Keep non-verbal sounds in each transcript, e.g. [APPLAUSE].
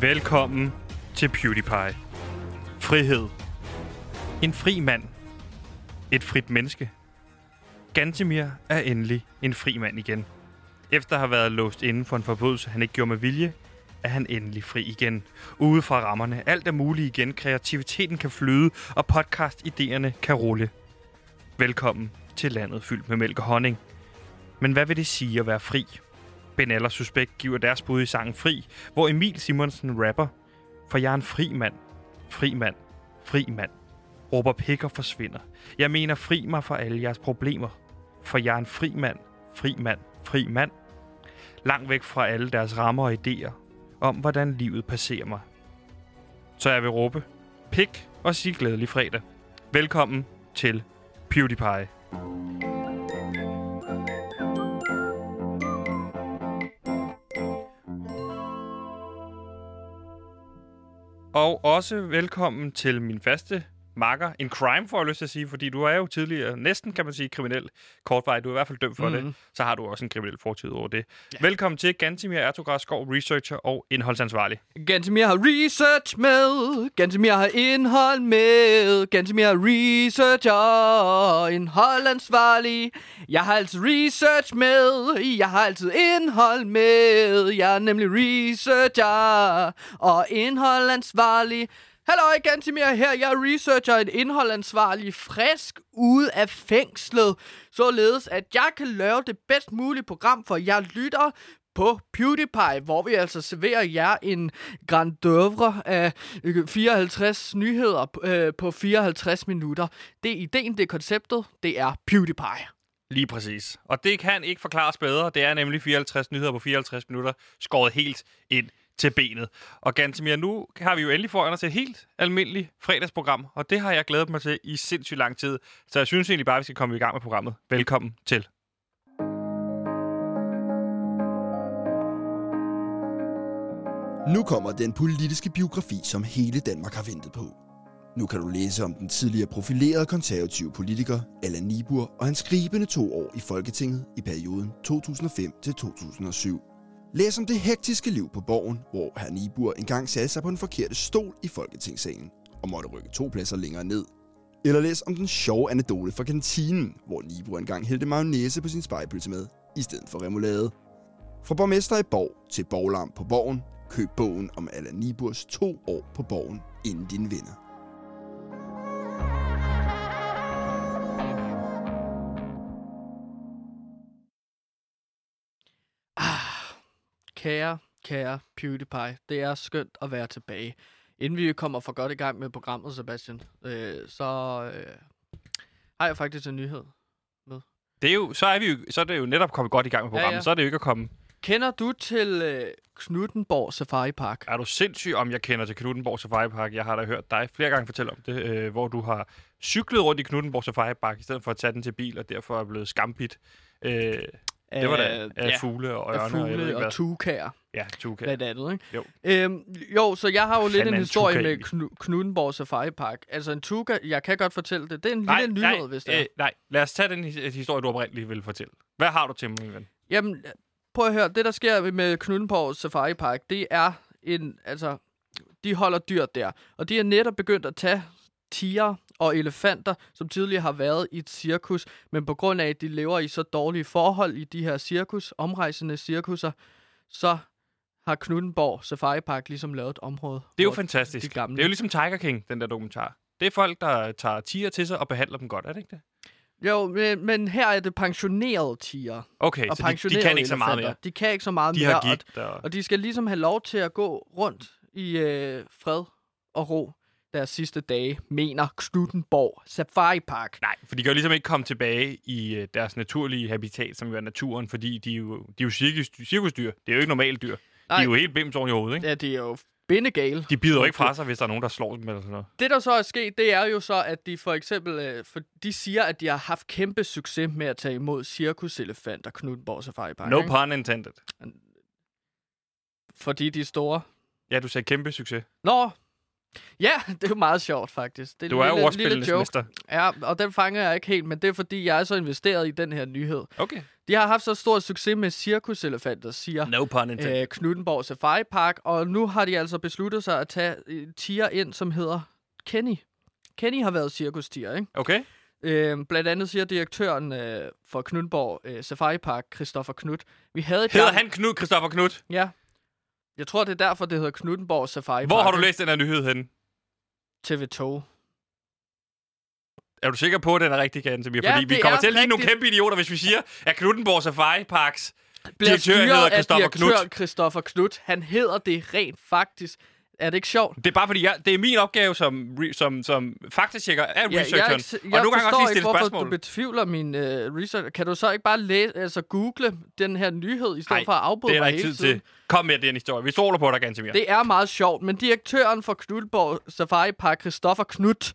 Velkommen til PewDiePie. Frihed. En fri mand. Et frit menneske. Gantemir er endelig en fri mand igen. Efter at have været låst inden for en forbrydelse, han ikke gjorde med vilje, er han endelig fri igen. Ude fra rammerne. Alt er muligt igen. Kreativiteten kan flyde, og podcast-idéerne kan rulle. Velkommen til landet fyldt med mælk og honning. Men hvad vil det sige at være fri? Ben Aller Suspekt giver deres bud i sangen Fri, hvor Emil Simonsen rapper, For jeg er en fri mand, fri mand, fri mand. Råber pik og forsvinder. Jeg mener fri mig fra alle jeres problemer. For jeg er en fri mand, fri mand, fri mand. Langt væk fra alle deres rammer og idéer om, hvordan livet passerer mig. Så jeg vil råbe, pik og sige glædelig fredag. Velkommen til PewDiePie. Og også velkommen til min faste makker. En crime, får jeg lyst til at sige, fordi du er jo tidligere næsten, kan man sige, kriminel kortvej. Du er i hvert fald dømt for mm-hmm. det. Så har du også en kriminel fortid over det. Ja. Velkommen til Gantimir Ertugras Skov, researcher og indholdsansvarlig. Gantemir har research med, Gantemir har indhold med, Gantemir har researcher og indholdansvarlig. Jeg har altid research med, jeg har altid indhold med, jeg er nemlig researcher og indholdansvarlig. Hallo, Gantimir her. Jeg er researcher et indholdansvarlig frisk ude af fængslet, således at jeg kan lave det bedst mulige program for jer lytter på PewDiePie, hvor vi altså serverer jer en grand d'oeuvre af øh, 54 nyheder øh, på 54 minutter. Det er ideen, det er konceptet, det er PewDiePie. Lige præcis. Og det kan ikke forklares bedre. Det er nemlig 54 nyheder på 54 minutter, skåret helt ind til benet. Og Gantemir, nu har vi jo endelig foran os et helt almindeligt fredagsprogram, og det har jeg glædet mig til i sindssygt lang tid. Så jeg synes egentlig bare, at vi skal komme i gang med programmet. Velkommen til. Nu kommer den politiske biografi, som hele Danmark har ventet på. Nu kan du læse om den tidligere profilerede konservative politiker Allan Nibur og hans skribende to år i Folketinget i perioden 2005 til 2007. Læs om det hektiske liv på borgen, hvor herr Nibur engang satte sig på en forkerte stol i Folketingssalen og måtte rykke to pladser længere ned. Eller læs om den sjove anekdote fra kantinen, hvor Nibur engang hældte mayonnaise på sin spejpølse med, i stedet for remoulade. Fra borgmester i Borg til borglarm på Borgen, køb bogen om Allan Niburs to år på Borgen, inden din vinder. Kære, kære PewDiePie, det er skønt at være tilbage. Inden vi kommer for godt i gang med programmet, Sebastian, øh, så øh, har jeg faktisk en nyhed med. Det er jo, så, er vi jo, så er det jo netop kommet godt i gang med programmet. Ja, ja. Så er det jo ikke at komme... Kender du til øh, Knuttenborg Safari Park? Er du sindssyg, om jeg kender til Knuttenborg Safari Park? Jeg har da hørt dig flere gange fortælle om det, øh, hvor du har cyklet rundt i Knuttenborg Safari Park, i stedet for at tage den til bil, og derfor er blevet skampit. Øh, det var da af ja, fugle og ørne. Af fugle og, og tukager. Ja, tukager. Blandt andet, ikke? Jo. Øhm, jo, så jeg har jo lidt en historie med Knu- Knuddenborg Safari Park. Altså en tuka, jeg kan godt fortælle det. Det er en nej, lille nyhed, nej, hvis det er. Øh, nej, lad os tage den historie, du oprindeligt vil fortælle. Hvad har du til mig, min ven? Jamen, prøv at høre. Det, der sker med Knuddenborg Safari Park, det er en, altså, de holder dyr der. Og de er netop begyndt at tage tiger og elefanter, som tidligere har været i et cirkus, men på grund af, at de lever i så dårlige forhold i de her cirkus, omrejsende cirkusser, så har Knuttenborg Safari Park ligesom lavet et område. Det er jo fantastisk. De gamle... Det er jo ligesom Tiger King, den der dokumentar. Det er folk, der tager tiger til sig og behandler dem godt, er det ikke det? Jo, men, men her er det pensionerede tiger. Okay, og så de, de kan ikke så meget mere. De kan ikke så meget de mere. Har gigt, og, og de skal ligesom have lov til at gå rundt i øh, fred og ro deres sidste dage, mener Knuttenborg Safari Park. Nej, for de kan jo ligesom ikke komme tilbage i øh, deres naturlige habitat, som jo er naturen, fordi de er jo, de er jo cirkus, cirkusdyr. Det er jo ikke normalt dyr. Nej. De er jo helt bims oven i hovedet, ikke? Ja, de er jo bindegale. De bider jo ikke fra sig, hvis der er nogen, der slår dem eller sådan noget. Det, der så er sket, det er jo så, at de for eksempel... Øh, for de siger, at de har haft kæmpe succes med at tage imod cirkuselefanter, Knuttenborg Safari Park. No ikke? pun intended. Fordi de er store. Ja, du sagde kæmpe succes. Nå, [LAUGHS] Ja, det er jo meget sjovt, faktisk. Det Du er jo lille, ordspillenes lille joke. mester. Ja, og den fanger jeg ikke helt, men det er fordi, jeg er så investeret i den her nyhed. Okay. De har haft så stor succes med cirkuselefanter, siger No pun intended. øh, Knuttenborg Safari Park, og nu har de altså besluttet sig at tage en tiger ind, som hedder Kenny. Kenny har været cirkustiger, ikke? Okay. Øh, blandt andet siger direktøren øh, for Knuttenborg øh, Safari Park, Christoffer Knut. Vi havde Hedder gang- han Knud Christoffer Knud? Ja. Jeg tror, det er derfor, det hedder Knuttenborg Safari Hvor Park. har du læst den her nyhed henne? TV2. Er du sikker på, at den er rigtig, Gantemir? Ja, Fordi vi kommer er til at ligne nogle kæmpe idioter, hvis vi siger, at Knuttenborg Safari Parks Bliver Direktøren styret hedder af Christoffer direktør Knuth. Christoffer Knut. Han hedder det rent faktisk. Er det ikke sjovt? Det er bare fordi, jeg, det er min opgave som, re, som, som faktatjekker af Ja, researcheren. jeg, jeg, og jeg nogle gange også lige ikke, stille hvorfor spørgsmål. du betvivler min uh, research. Kan du så ikke bare læse, altså google den her nyhed, i stedet Nej, for at afbryde det er der mig ikke hele tid tiden? til. Kom med den historie. Vi stoler på dig, Gantemir. Det er meget sjovt, men direktøren for Knudborg Safari Park, Christoffer Knut,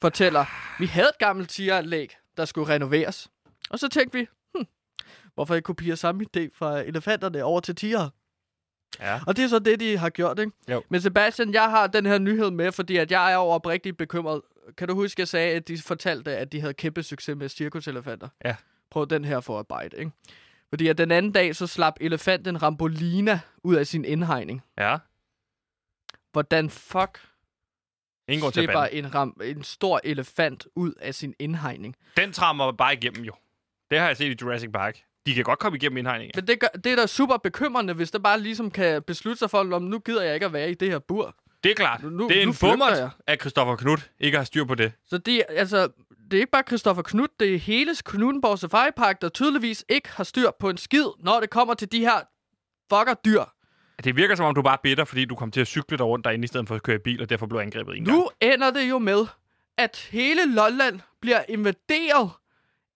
fortæller, vi havde et gammelt tigeranlæg, der skulle renoveres. Og så tænkte vi, hm, hvorfor ikke kopiere samme idé fra elefanterne over til tiger? Ja. Og det er så det, de har gjort, ikke? Jo. Men Sebastian, jeg har den her nyhed med, fordi at jeg er jo oprigtigt bekymret. Kan du huske, jeg sagde, at de fortalte, at de havde kæmpe succes med cirkuselefanter? Ja. Prøv den her for at bite, ikke? Fordi at den anden dag, så slap elefanten Rambolina ud af sin indhegning. Ja. Hvordan fuck Ingen grund slipper en, ram, en stor elefant ud af sin indhegning? Den trammer bare igennem, jo. Det har jeg set i Jurassic Park. De kan godt komme igennem indhegningen. Men det, gør, det er da super bekymrende, hvis det bare ligesom kan beslutte sig for, om nu gider jeg ikke at være i det her bur. Det er klart. Nu- nu- det er nu en bummer, at Christoffer Knud ikke har styr på det. Så det, altså, det er ikke bare Christoffer Knud, det er hele Knuttenborg Safari Park, der tydeligvis ikke har styr på en skid, når det kommer til de her fucker dyr. Det virker som om, du bare er bitter, fordi du kom til at cykle dig rundt derinde, i stedet for at køre i bil, og derfor blev angrebet en gang. Nu ender det jo med, at hele Lolland bliver invaderet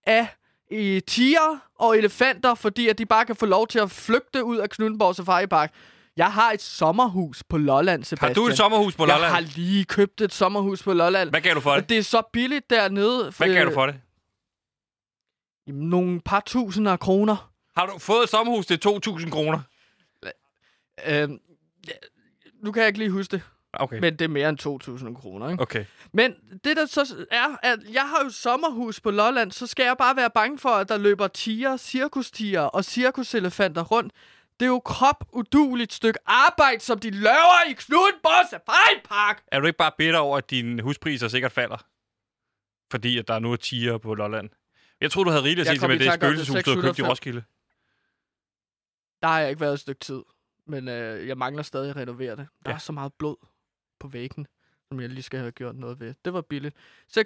af i tiger og elefanter, fordi at de bare kan få lov til at flygte ud af Knuttenborg Safari Park. Jeg har et sommerhus på Lolland, Sebastian. Har du et sommerhus på Lolland? Jeg har lige købt et sommerhus på Lolland. Hvad gav du for det? Og det er så billigt dernede. Hvad gav du for det? Jamen, nogle par tusinder af kroner. Har du fået et sommerhus til 2.000 kroner? Ja, nu kan jeg ikke lige huske det, Okay. men det er mere end 2.000 kroner. Ikke? Okay. Men det der så er, at jeg har jo sommerhus på Lolland, så skal jeg bare være bange for, at der løber tiger, cirkustiger og cirkuselefanter rundt. Det er jo krop uduligt stykke arbejde, som de laver i Knudborg Safari Park. Er du ikke bare bitter over, at dine huspriser sikkert falder? Fordi at der nu er tiger på Lolland. Jeg tror du havde rigeligt at kom med det spøgelseshus, du havde købt i 605. Roskilde. Der har jeg ikke været et stykke tid, men øh, jeg mangler stadig at renovere det. Der Ja. er så meget blod på væggen, som jeg lige skal have gjort noget ved. Det var billigt. 695.000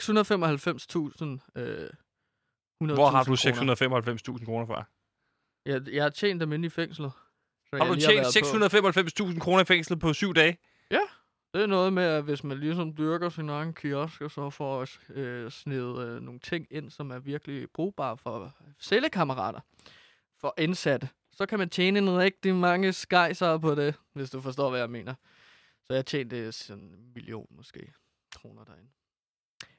øh, 100.000 Hvor har du kroner. 695.000 kroner fra? Jeg, jeg har tjent dem inde i fængslet. Så Har du tjent 695.000 kroner i fængsel på syv dage? Det er noget med, at hvis man ligesom dyrker sin egen kiosk, og så får øh, snedet øh, nogle ting ind, som er virkelig brugbare for cellekammerater, for indsatte, så kan man tjene en rigtig mange skejser på det, hvis du forstår, hvad jeg mener. Så jeg tjente sådan en million måske kroner derinde.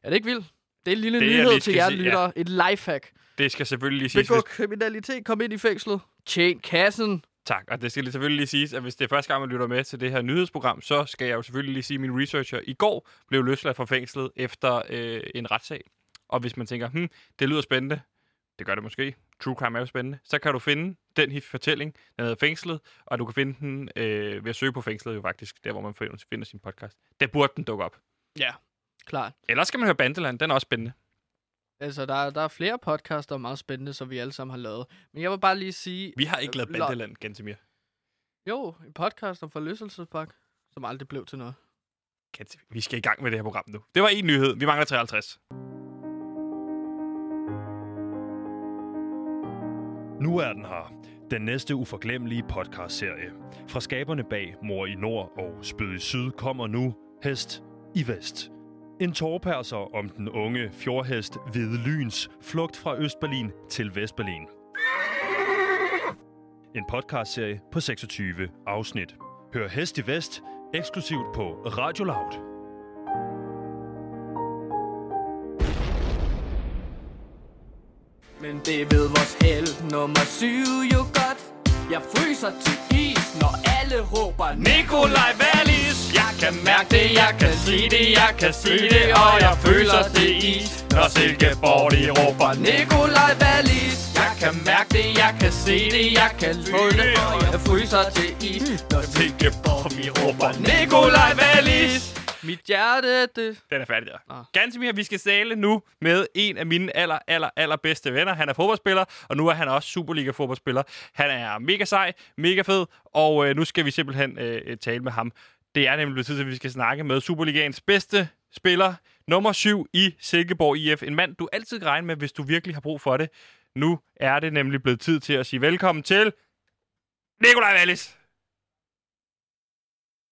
Er det ikke vildt? Det er en lille Det nyhed til jer lyttere. Et lifehack. Det skal selvfølgelig lige siges. Begå Hvis, kriminalitet, kom ind i fængslet. Tjen kassen. tak, og det skal selvfølgelig lige siges, at hvis det er første gang, man lytter med til det her nyhedsprogram, så skal jeg jo selvfølgelig lige sige, at min researcher i går blev løsladt fra fængslet efter øh, en retssag. Og hvis man tænker, hm, det lyder spændende, det gør det måske, true crime er jo spændende, så kan du finde den her fortælling, den hedder Fængslet, og du kan finde den øh, ved at søge på Fængslet jo faktisk, der hvor man finder, sin podcast. Der burde den dukke op. Ja, klart. Ellers skal man høre Bandeland, den er også spændende. Altså, der, er- der er flere podcasts, der er meget spændende, som vi alle sammen har lavet. Men jeg vil bare lige sige... Vi har ikke lavet Bandeland, Gantemir. Jo, en podcast om forlystelsespark, som aldrig blev til noget. Vi skal i gang med det her program nu. Det var en nyhed. Vi mangler 53. Nu er den her. Den næste uforglemmelige podcastserie. Fra skaberne bag Mor i Nord og Spyd i Syd kommer nu Hest i Vest. En tårperser om den unge fjordhest Hvide Lyns flugt fra Østberlin til Vestberlin. En podcastserie på 26 afsnit. Hør Hest i Vest eksklusivt på Radio Loud. Men det ved vores held nummer syv jo godt. Jeg fryser til is, når alle råber Nikolaj Wallis. Jeg kan mærke det, jeg kan sige det, jeg kan sige det, og jeg føler det i, når Silkeborg de råber Nikolaj Wallis. Jeg kan mærke det, jeg kan se det, jeg kan føle det, og jeg fryser til is, når Silkeborg vi råber Nikolaj Wallis. Mit hjerte, det... Den er færdig der. Ah. Gansimir, vi skal tale nu med en af mine aller, aller, aller bedste venner. Han er fodboldspiller, og nu er han også Superliga-fodboldspiller. Han er mega sej, mega fed, og øh, nu skal vi simpelthen øh, tale med ham. Det er nemlig blevet tid til, at vi skal snakke med Superligaens bedste spiller, nummer 7 i Silkeborg IF. En mand, du altid kan regne med, hvis du virkelig har brug for det. Nu er det nemlig blevet tid til at sige velkommen til Nikolaj Wallis.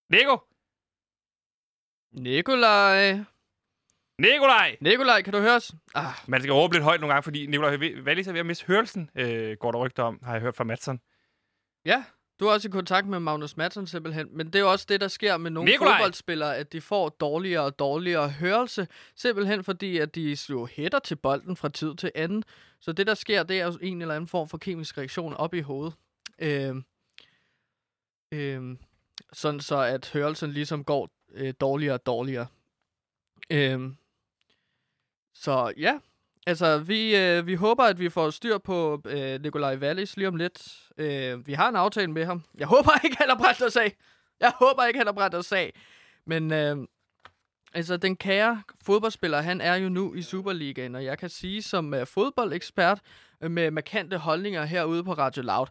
Nico? Nikolaj. Nikolaj! Nikolaj, kan du høre os? Ah, Man skal råbe lidt højt nogle gange, fordi Nikolaj Wallis er ved at miste hørelsen, øh, går der rygter om, har jeg hørt fra Madsen. ja, du er også i kontakt med Magnus Madsen simpelthen. Men det er jo også det, der sker med nogle Nikolaj! fodboldspillere, at de får dårligere og dårligere hørelse. Simpelthen fordi, at de slår hætter til bolden fra tid til anden. Så det, der sker, det er jo en eller anden form for kemisk reaktion op i hovedet. Øhm, øhm, sådan så, at hørelsen ligesom går øh, dårligere og dårligere. Øhm, så ja, altså vi, øh, vi håber, at vi får styr på øh, Nikolaj Wallis lige om lidt. Øh, vi har en aftale med ham. Jeg håber ikke, han har brændt os af. Jeg håber ikke, han har brændt os af. Men øh, altså, den kære fodboldspiller, han er jo nu i Superligaen, og jeg kan sige som øh, fodboldekspert øh, med markante holdninger herude på Radio Loud,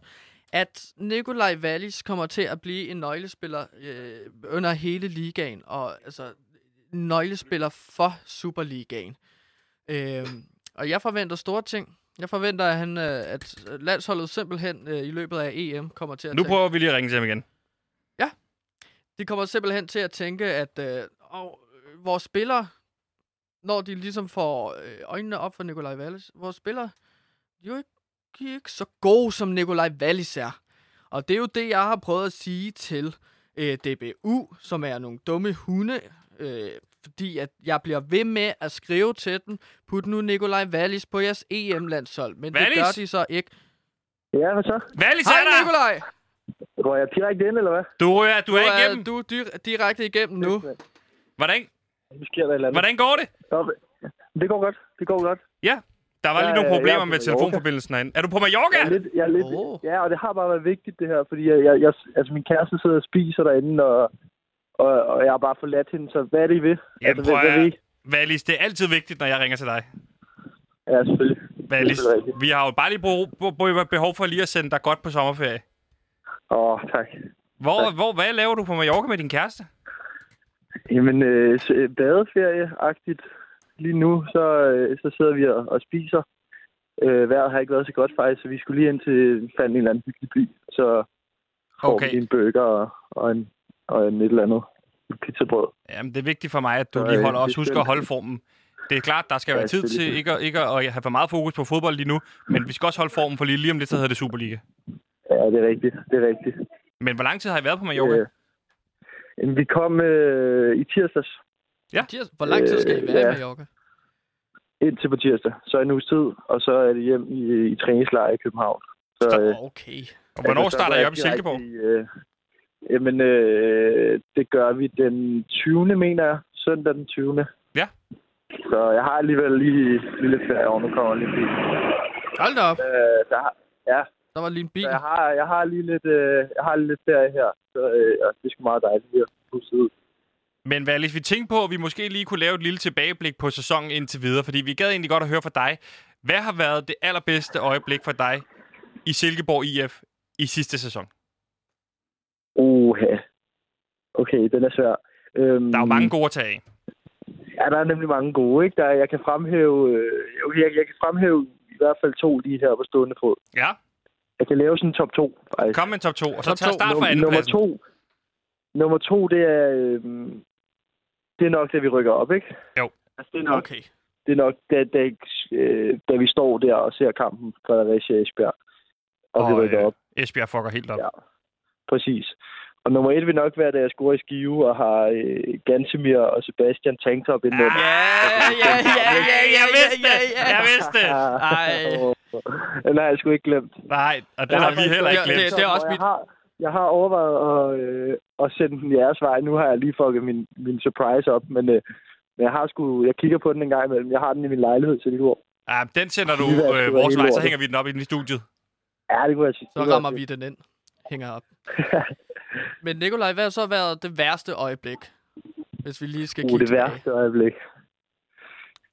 at Nikolaj Wallis kommer til at blive en nøglespiller øh, under hele ligaen, og altså nøglespiller for Superligaen. Øh, og jeg forventer store ting. Jeg forventer, at, han, øh, at landsholdet simpelthen øh, i løbet af EM kommer til at Nu tænke, prøver vi lige at ringe til ham igen. de kommer simpelthen til at tænke, at øh, og, øh, vores spillere, når de ligesom får øh, øjnene op for Nikolaj Wallis, vores spillere, de er jo ikke, ikke så gode, som Nikolaj Wallis er. Og det er jo det, jeg har prøvet at sige til øh, DBU, som er nogle dumme hunde, øh, fordi at jeg bliver ved med at skrive til dem, put nu Nikolaj Wallis på jeres EM-landshold, men Wallis? det gør de så ikke. Ja, hvad så? Wallis Hej er der! Nikolaj! Går jeg direkte ind, eller hvad? Du, er, du er Du igennem. er, du er dir- direkte igennem nu. Hvordan, Nu sker der et eller andet. hvordan går det? Det går godt. Det går godt. Ja, der var lige Ja, nogle er problemer med telefonforbindelsen herinde. Er du på Mallorca? Jeg er lidt, jeg er lidt, Åh. Ja, og det har bare været vigtigt, det her. Fordi jeg, jeg, jeg, altså, min kæreste sidder og spiser derinde, og, og, og jeg har bare forladt hende. Så hvad er det, I vil? Jamen, altså, prøv hvad, hvad? Wallis, det er altid vigtigt, når jeg ringer til dig. Ja, selvfølgelig. Er rigtigt. vi har jo bare lige brug, behov for lige at sende dig godt på sommerferie. Åh, tak. Hvor, hvor, hvad laver du på Mallorca med din kæreste? Jamen, øh, øh, badeferie-agtigt. Lige nu, så, øh, så sidder vi og, og spiser. Øh, vejret har ikke været så godt faktisk, så vi skulle lige ind til fandt en eller anden hyggelig by. Så får Okay. vi en burger og, og, en, og en et eller andet et pizzabrød. Jamen, det er vigtigt for mig, at du Så, lige øh, holder, også er husker at holde formen. Det er klart, der skal Ja, være tid til ikke, at- ikke at have for meget fokus på fodbold lige nu, men vi skal også holde formen, for lige, lige om lidt, så hedder det Superliga. Ja, det er rigtigt. Det er rigtigt. Men hvor lang tid har I været på Mallorca? Øh, vi kom øh, i tirsdags Tirs, hvor lang tid skal I Øh, være i ja. Mallorca? ind til på tirsdag. Så en uges tid, og så er det hjem i, i træningslejr i København. Så, øh, Okay. Og hvornår altså, så starter I jeg op i Silkeborg? i, Øh, jamen, øh, det gør vi den 20. mener jeg. Søndag den 20. Ja. Så jeg har alligevel lige lille ferie over. Nu kommer lige en bil. Hold da op. Øh, har- ja, Der var lige en bil. så jeg har, jeg har lige lidt, øh, jeg har lige lidt ferie her. Så øh, og det er sgu meget dejligt lige at pusse ud. Men hvad, hvis vi tænker på, at vi måske lige kunne lave et lille tilbageblik på sæsonen indtil videre, fordi vi gad egentlig godt at høre fra dig. Hvad har været det allerbedste øjeblik for dig i Silkeborg IF i sidste sæson? Uha. Okay, den er svær. Øhm, Der er jo mange gode at tage af. Ja, der er nemlig mange gode, ikke? Der, jeg kan fremhæve, øh, jeg, jeg kan fremhæve i hvert fald to lige her på stående fod. Ja, Jeg kan lave sådan en top to, faktisk. kom med en top 2, og så Top tag to. start fra anden nummer to, nummer to, det er, øh, det er nok, da vi rykker op, ikke? Jo. Altså, det er nok, Okay. det er nok da, da, øh, da vi står der og ser kampen Fredericia Esbjerg, og, og vi rykker øh, op. Esbjerg fucker helt op. Ja. Præcis. Og nummer et vil nok være, da jeg scorer i Skive og har øh, Gansimir og Sebastian tanktop ind. Ah, Ja, ja, ja, ja, ja, jeg vidste ja, det! ja. Jeg vidste det! Ej. Den har jeg sgu ikke glemt. Nej, og den har vi heller ikke det- glemt. det er også mit- Har, jeg har overvejet at, øh, at sende den jeres vej. Nu har jeg lige fucket min, min surprise op, men, øh, men jeg har sgu, jeg kigger på den en gang imellem. Jeg har den i min lejlighed til Lilleborg. Ja, den sender du Det det øh, vores vej, så hænger vi den op inde i studiet. Ja, det kunne jeg sige. Så Det rammer vi den ind. Hænger op. [LAUGHS] Men Nikolaj, hvad har så været det værste øjeblik? Hvis vi lige skal Uh, kigge det værste øjeblik.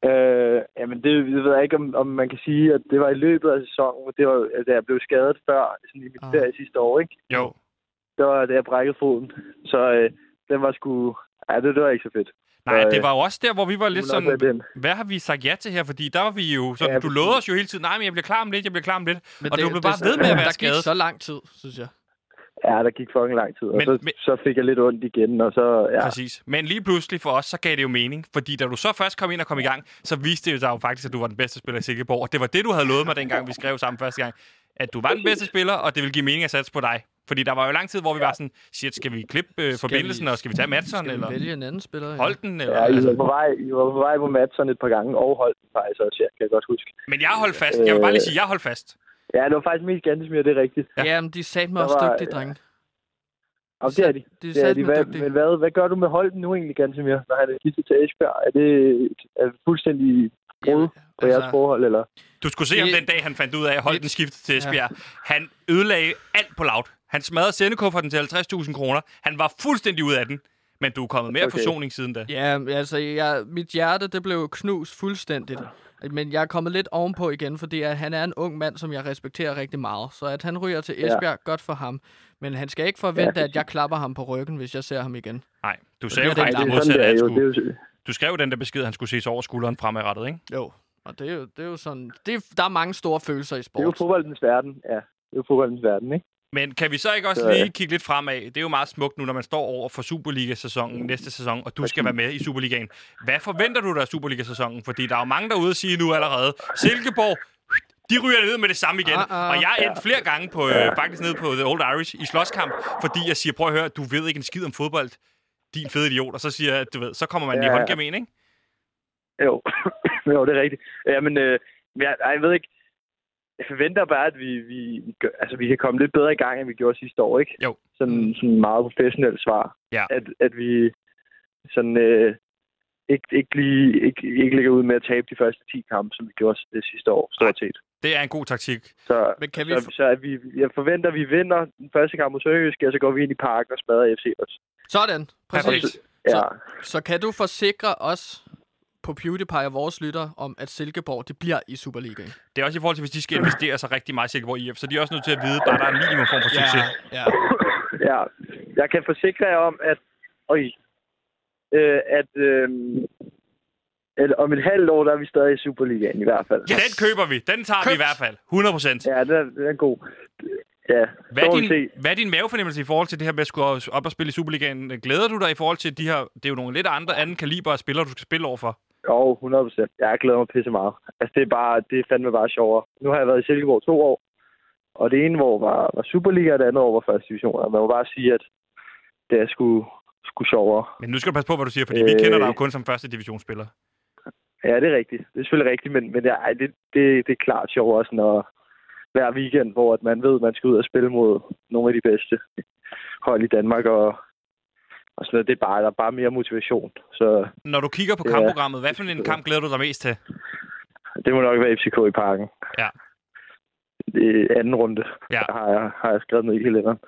Øh, jamen, det, det ved jeg ikke, om, om man kan sige, at det var i løbet af sæsonen. Det var, da jeg blev skadet før, sådan i min Ah. ferie sidste år, ikke? Jo. Det var, da jeg brækkede foden. Så øh, den var sgu... Ja, det, det var ikke så fedt. Nej, Øh, det var jo også der, hvor vi var lidt Det sådan, hvad har vi sagt ja til her? Fordi der var vi jo sådan, Ja, du lovede os jo hele tiden, nej, men jeg bliver klar om lidt, jeg bliver klar om lidt. Men Og du blev bare ved med at være der skadet. gik så lang tid, synes jeg. Ja, der gik fucking lang tid. Og Men- så, men- så fik jeg lidt ondt igen, og så... Ja, Præcis. Men lige pludselig for os, så gav det jo mening. Fordi da du så først kom ind og kom i gang, så viste det jo sig jo faktisk, at du var den bedste spiller i Silkeborg. Og det var det, du havde lovet mig, dengang vi skrev sammen første gang. At du var den bedste spiller, og det ville give mening at satse på dig. Fordi der var jo lang tid, hvor vi var sådan, shit, skal vi klippe øh, forbindelsen, og skal vi tage Madsen, Skal eller vi vælge en anden spiller? holde den? Eller, ja I, var på vej, I var på vej på Madsen et par gange, og holdt den faktisk også, ja, kan jeg godt huske. Men jeg holdt fast. Jeg vil bare lige sige, jeg holdt fast. Ja, det var faktisk mest Gantemir, det er rigtigt. Ja. Ja, men de sagde mig også var- dygtige, drenge. Og det er de. De Det er sagde de. mig Hvad, dygtige. men hvad, hvad gør du med Holden nu egentlig, Gantemir, når han er skiftet til Esbjerg? Er det, er det fuldstændig brud på jeres forhold, eller? Du skulle se Det- den dag, han fandt ud af at holde Lidt- den skiftet til Esbjerg. Han ødelagde alt på laut. Han smadrede sendekufferten til 50.000 kroner. Han var fuldstændig ud af den. Men du er kommet mere okay. Okay. forsoning siden da. Ja, altså, jeg, mit hjerte, det blev knust fuldstændigt. Men jeg er kommet lidt ovenpå igen, fordi at han er en ung mand, som jeg respekterer rigtig meget. Så at han ryger til Esbjerg, ja. godt for ham. Men han skal ikke forvente, Ja, at jeg klapper ham på ryggen, hvis jeg ser ham igen. Nej, du sagde jo det faktisk at skulle, jo du skrev den der besked, at han skulle ses over skulderen fremadrettet, ikke? Jo, og det er jo, det er jo sådan... Det er, der er mange store følelser i det er jo sport. fodboldens verden, ja. Det er jo fodboldens verden, ikke? Men kan vi så ikke også Så, lige kigge lidt fremad? Det er jo meget smukt nu, når man står over for Superliga-sæsonen næste sæson, og du skal være med i Superligaen. Hvad forventer du dig af Superliga-sæsonen? Fordi der er jo mange derude at sige nu allerede, Silkeborg, de ryger ned med det samme igen. Ah, ah. Og jeg er endt flere gange på, øh, faktisk nede på The Old Irish i slåskamp, fordi jeg siger, prøv at høre, du ved ikke en skid om fodbold, din fede idiot. Og så siger jeg, du ved, så kommer man ja, i Ja, ja. håndgemen, ikke? Jo, [COUGHS] jo det er rigtigt. Jamen, øh, men jeg, ej, jeg ved ikke, jeg forventer bare, at vi, vi, vi, gør, altså, vi kan komme lidt bedre i gang, end vi gjorde sidste år, ikke? Jo. Sådan, sådan meget professionelt svar. Ja. At, at vi sådan, øh, ikke, ikke, lige, ikke, ikke ligger ud med at tabe de første 10 kampe, som vi gjorde det sidste år, stort set. Det er en god taktik. Så, Men kan vi... så, så at vi, jeg forventer, at vi vinder den første kamp mod Sønderjysk, og så går vi ind i parken og smadrer FC også. Sådan, præcis. Perfekt. Ja, Så kan du forsikre os på PewDiePie og vores lytter om, at Silkeborg det bliver i Superligaen? Det er også i forhold til, hvis de skal investere sig rigtig meget i Silkeborg IF, så de er også nødt til at vide, bare der er en minimum form for succes. ja. ja. Jeg kan forsikre jer om, at, øj, øh, at øh, at om et halvt år, der er vi stadig i Superligaen i hvert fald. Ja, den køber vi. Den tager vi i Købt. hvert fald. 100 procent. Ja, den er, den er god. Ja, Hvad, er se. din, hvad er din mavefornemmelse i forhold til det her med at skulle op og spille i Superligaen? Glæder du dig i forhold til de her... Det er jo nogle lidt andre anden kaliber af spillere, du skal spille overfor. Jo, 100 procent. Jeg glæder mig pisse meget. Altså, det er, bare, det er fandme bare sjovere. Nu har jeg været i Silkeborg to år, og det ene år var, var Superliga, og det andet år var første division. Og man må bare sige, at det er sgu, sgu sjovere. Men nu skal du passe på, hvad du siger, fordi øh... vi Øh. kender dig jo kun som første divisionsspiller. Ja, det er rigtigt. Det er selvfølgelig rigtigt, men, men ej, det, det, det er klart sjovere sådan at hver weekend, hvor at man ved, at man skal ud og spille mod nogle af de bedste hold i Danmark, og, og sådan noget. Det er bare, der er bare mere motivation. Så Når du kigger på Ja. kampprogrammet, hvad for en kamp glæder du dig mest til? det må nok være FCK i parken. Ja. Det er anden runde, Ja. har, jeg, har jeg skrevet ned i kalenderen.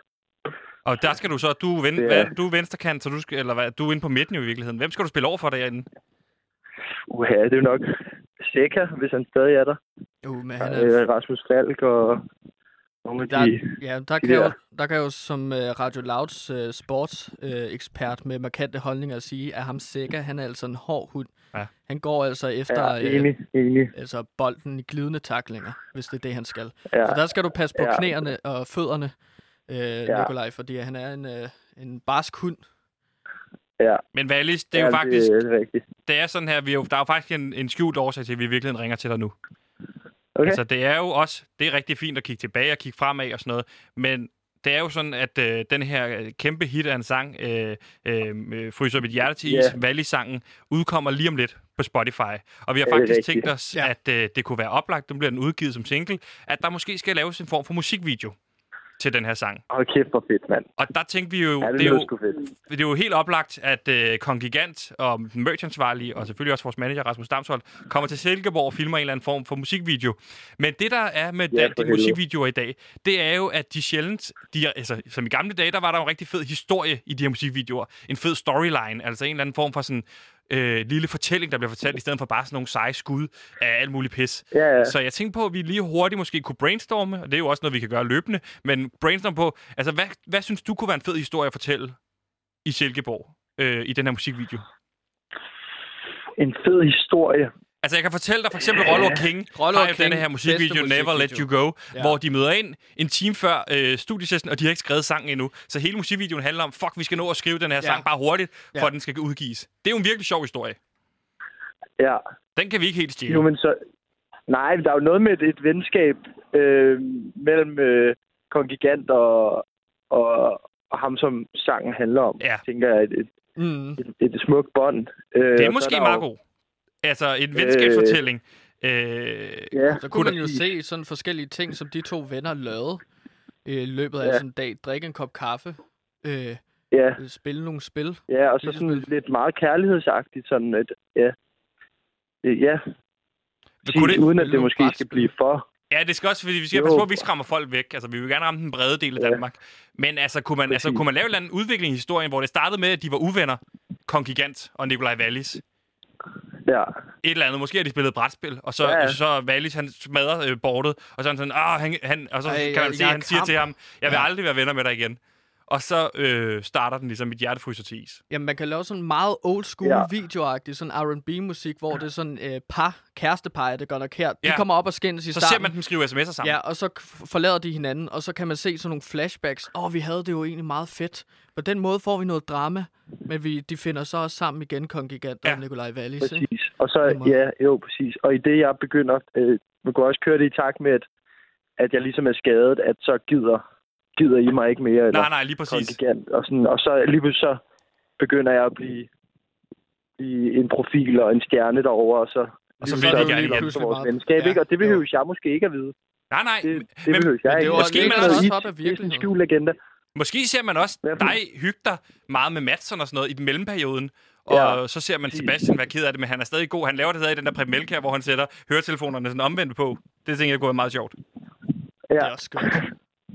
Og der skal du så... Du er, ven, er- hvad, du er venstrekant, så du skal, eller hvad, du er inde på midten jo i virkeligheden. Hvem skal du spille over for derinde? Uha, det er jo nok Seca, hvis han stadig er der. Jo, men han er... Øh, Rasmus Falk og nogle Der, de... ja, der de kan, jo, der. der kan jo som uh, Radio Louds uh, sportsekspert uh, ekspert med markante holdninger sige, at ham Sega, han er altså en hård hund. Ja. Han går altså efter Ja, enig, enig. altså bolden i glidende taklinger, hvis det er det, han skal. Ja. Så der skal du passe på Ja. knæerne og fødderne, øh, Ja. Nikolaj, fordi han er en, øh, en barsk hund. Ja, Men Valis, det er jo ja, faktisk... Det er rigtigt. Det er sådan her, vi er jo, der er jo faktisk en, en skjult årsag til, at vi i virkeligheden ringer til dig nu. Okay. Altså, det er jo også, det er rigtig fint at kigge tilbage og kigge fremad og sådan noget, men det er jo sådan, at øh, den her kæmpe hit af en sang, øh, øh, Fryser mit hjerte til is, yeah. Valley-sangen, udkommer lige om lidt på Spotify. Og vi har faktisk rigtigt. tænkt os, Ja. at øh, det kunne være oplagt, nu bliver den udgivet som single, at der måske skal laves en form for musikvideo til den her sang. Hold kæft, hvor fedt, mand. Og der tænkte vi jo, Ja, det, det, er jo det er jo helt oplagt, at øh, Kongigant og den merchansvarlige, og selvfølgelig også vores manager Rasmus Damsholdt, kommer til Silkeborg og filmer en eller anden form for musikvideo. Men det, der er med Ja, de musikvideoer i dag, det er jo, at de sjældent, de er, altså, som i gamle dage, der var der jo en rigtig fed historie i de her musikvideoer. En fed storyline, altså en eller anden form for sådan øh, lille fortælling, der bliver fortalt, i stedet for bare sådan nogle seje skud af alt muligt pis. Ja, ja. Så jeg tænkte på, at vi lige hurtigt måske kunne brainstorme, og det er jo også noget, vi kan gøre løbende, men brainstorm på, altså hvad, hvad synes du kunne være en fed historie at fortælle i Silkeborg øh, i den her musikvideo? En fed historie. Altså jeg kan fortælle dig for eksempel, Rollo og King Rollo har jo King, denne her musikvideo, Never Let You. Go, Ja. hvor de møder ind en time før øh, studiesession, og de har ikke skrevet sangen endnu. Så hele musikvideoen handler om, fuck, vi skal nå at skrive den her Ja. sang bare hurtigt, for Ja. at den skal udgives. Det er jo en virkelig sjov historie. Ja. Den kan vi ikke helt stjæle. Jo, men så... Nej, der er jo noget med et, et venskab øh, mellem øh, Kongigant og, og, og ham, som sangen handler om. Ja. tænker jeg, et, et, Mm. et, et smukt bånd. Øh, Det er måske der meget jo- god. Altså en venskabsfortælling. Øh, Ja, Så kunne man jo se sådan forskellige ting, som de to venner lavede øh, i løbet af Ja. sådan en dag. Drikke en kop kaffe, øh, Ja, spille nogle spil. ja, og så sådan spil. lidt meget kærlighedsagtigt, sådan et, ja. Ja, Men kunne det- uden at det måske skal blive for. Ja, det skal også, fordi vi skal Jo. passe på, at vi ikke skræmmer folk væk. Altså, vi vil gerne ramme den brede del af Ja. Danmark. Men altså, kunne man, altså, kunne man lave en eller anden udvikling i historien, hvor det startede med, at de var uvenner, Kong Gigant og Nikolaj Wallis? Ja, Et eller andet. Måske har de spillet brætspil, og så, Ja, ja, ja. så Wallis, han smadrer øh, bordet, og så er han sådan, ah, han, han, og så Ej, kan man se, at han er siger kamp. til ham, jeg vil Ja. aldrig være venner med dig igen. Og så øh, starter den ligesom, mit hjerte fryser til is. Jamen, man kan lave sådan meget old school Ja. ja. videoagtigt, sådan R&B-musik, hvor det er sådan øh, par, kærestepar, det går nok her. De Ja. kommer op og skændes i Så starten. ser man dem skrive sms'er sammen. Ja, og så forlader de hinanden, og så kan man se sådan nogle flashbacks. Åh, oh, vi havde det jo egentlig meget fedt. På den måde får vi noget drama, men vi, de finder så også sammen igen, Kongigant Ja. og Nikolaj Wallis. Ikke? præcis. Og så, ja, jo, præcis. Og i det, jeg begynder, øh, man kunne også køre det i takt med, at, at jeg ligesom er skadet, at så gider, gider I mig ikke mere. Eller Nej, nej, lige præcis. Og, sådan, og så lige pludselig så begynder jeg at blive, blive en profil og en stjerne derover og så, Og så lige vil de gerne er det igen. vores meget- venskab, Ja, ikke? Og det jo. behøver jeg måske ikke at vide. Nej, nej. Det, men- det behøver jeg men det ikke. var Måske man også op af Det er sådan en virkeligheden. skjult agenda. Måske ser man også dig hygge dig meget med Madsen og sådan noget i den mellemperioden. Og Ja. så ser man Sebastian være ked af det, men han er stadig god. Han laver det stadig i den der Preben Melkær, hvor han sætter høretelefonerne sådan omvendt på. Det tænker jeg kunne være meget sjovt. Ja. Det er også skørt.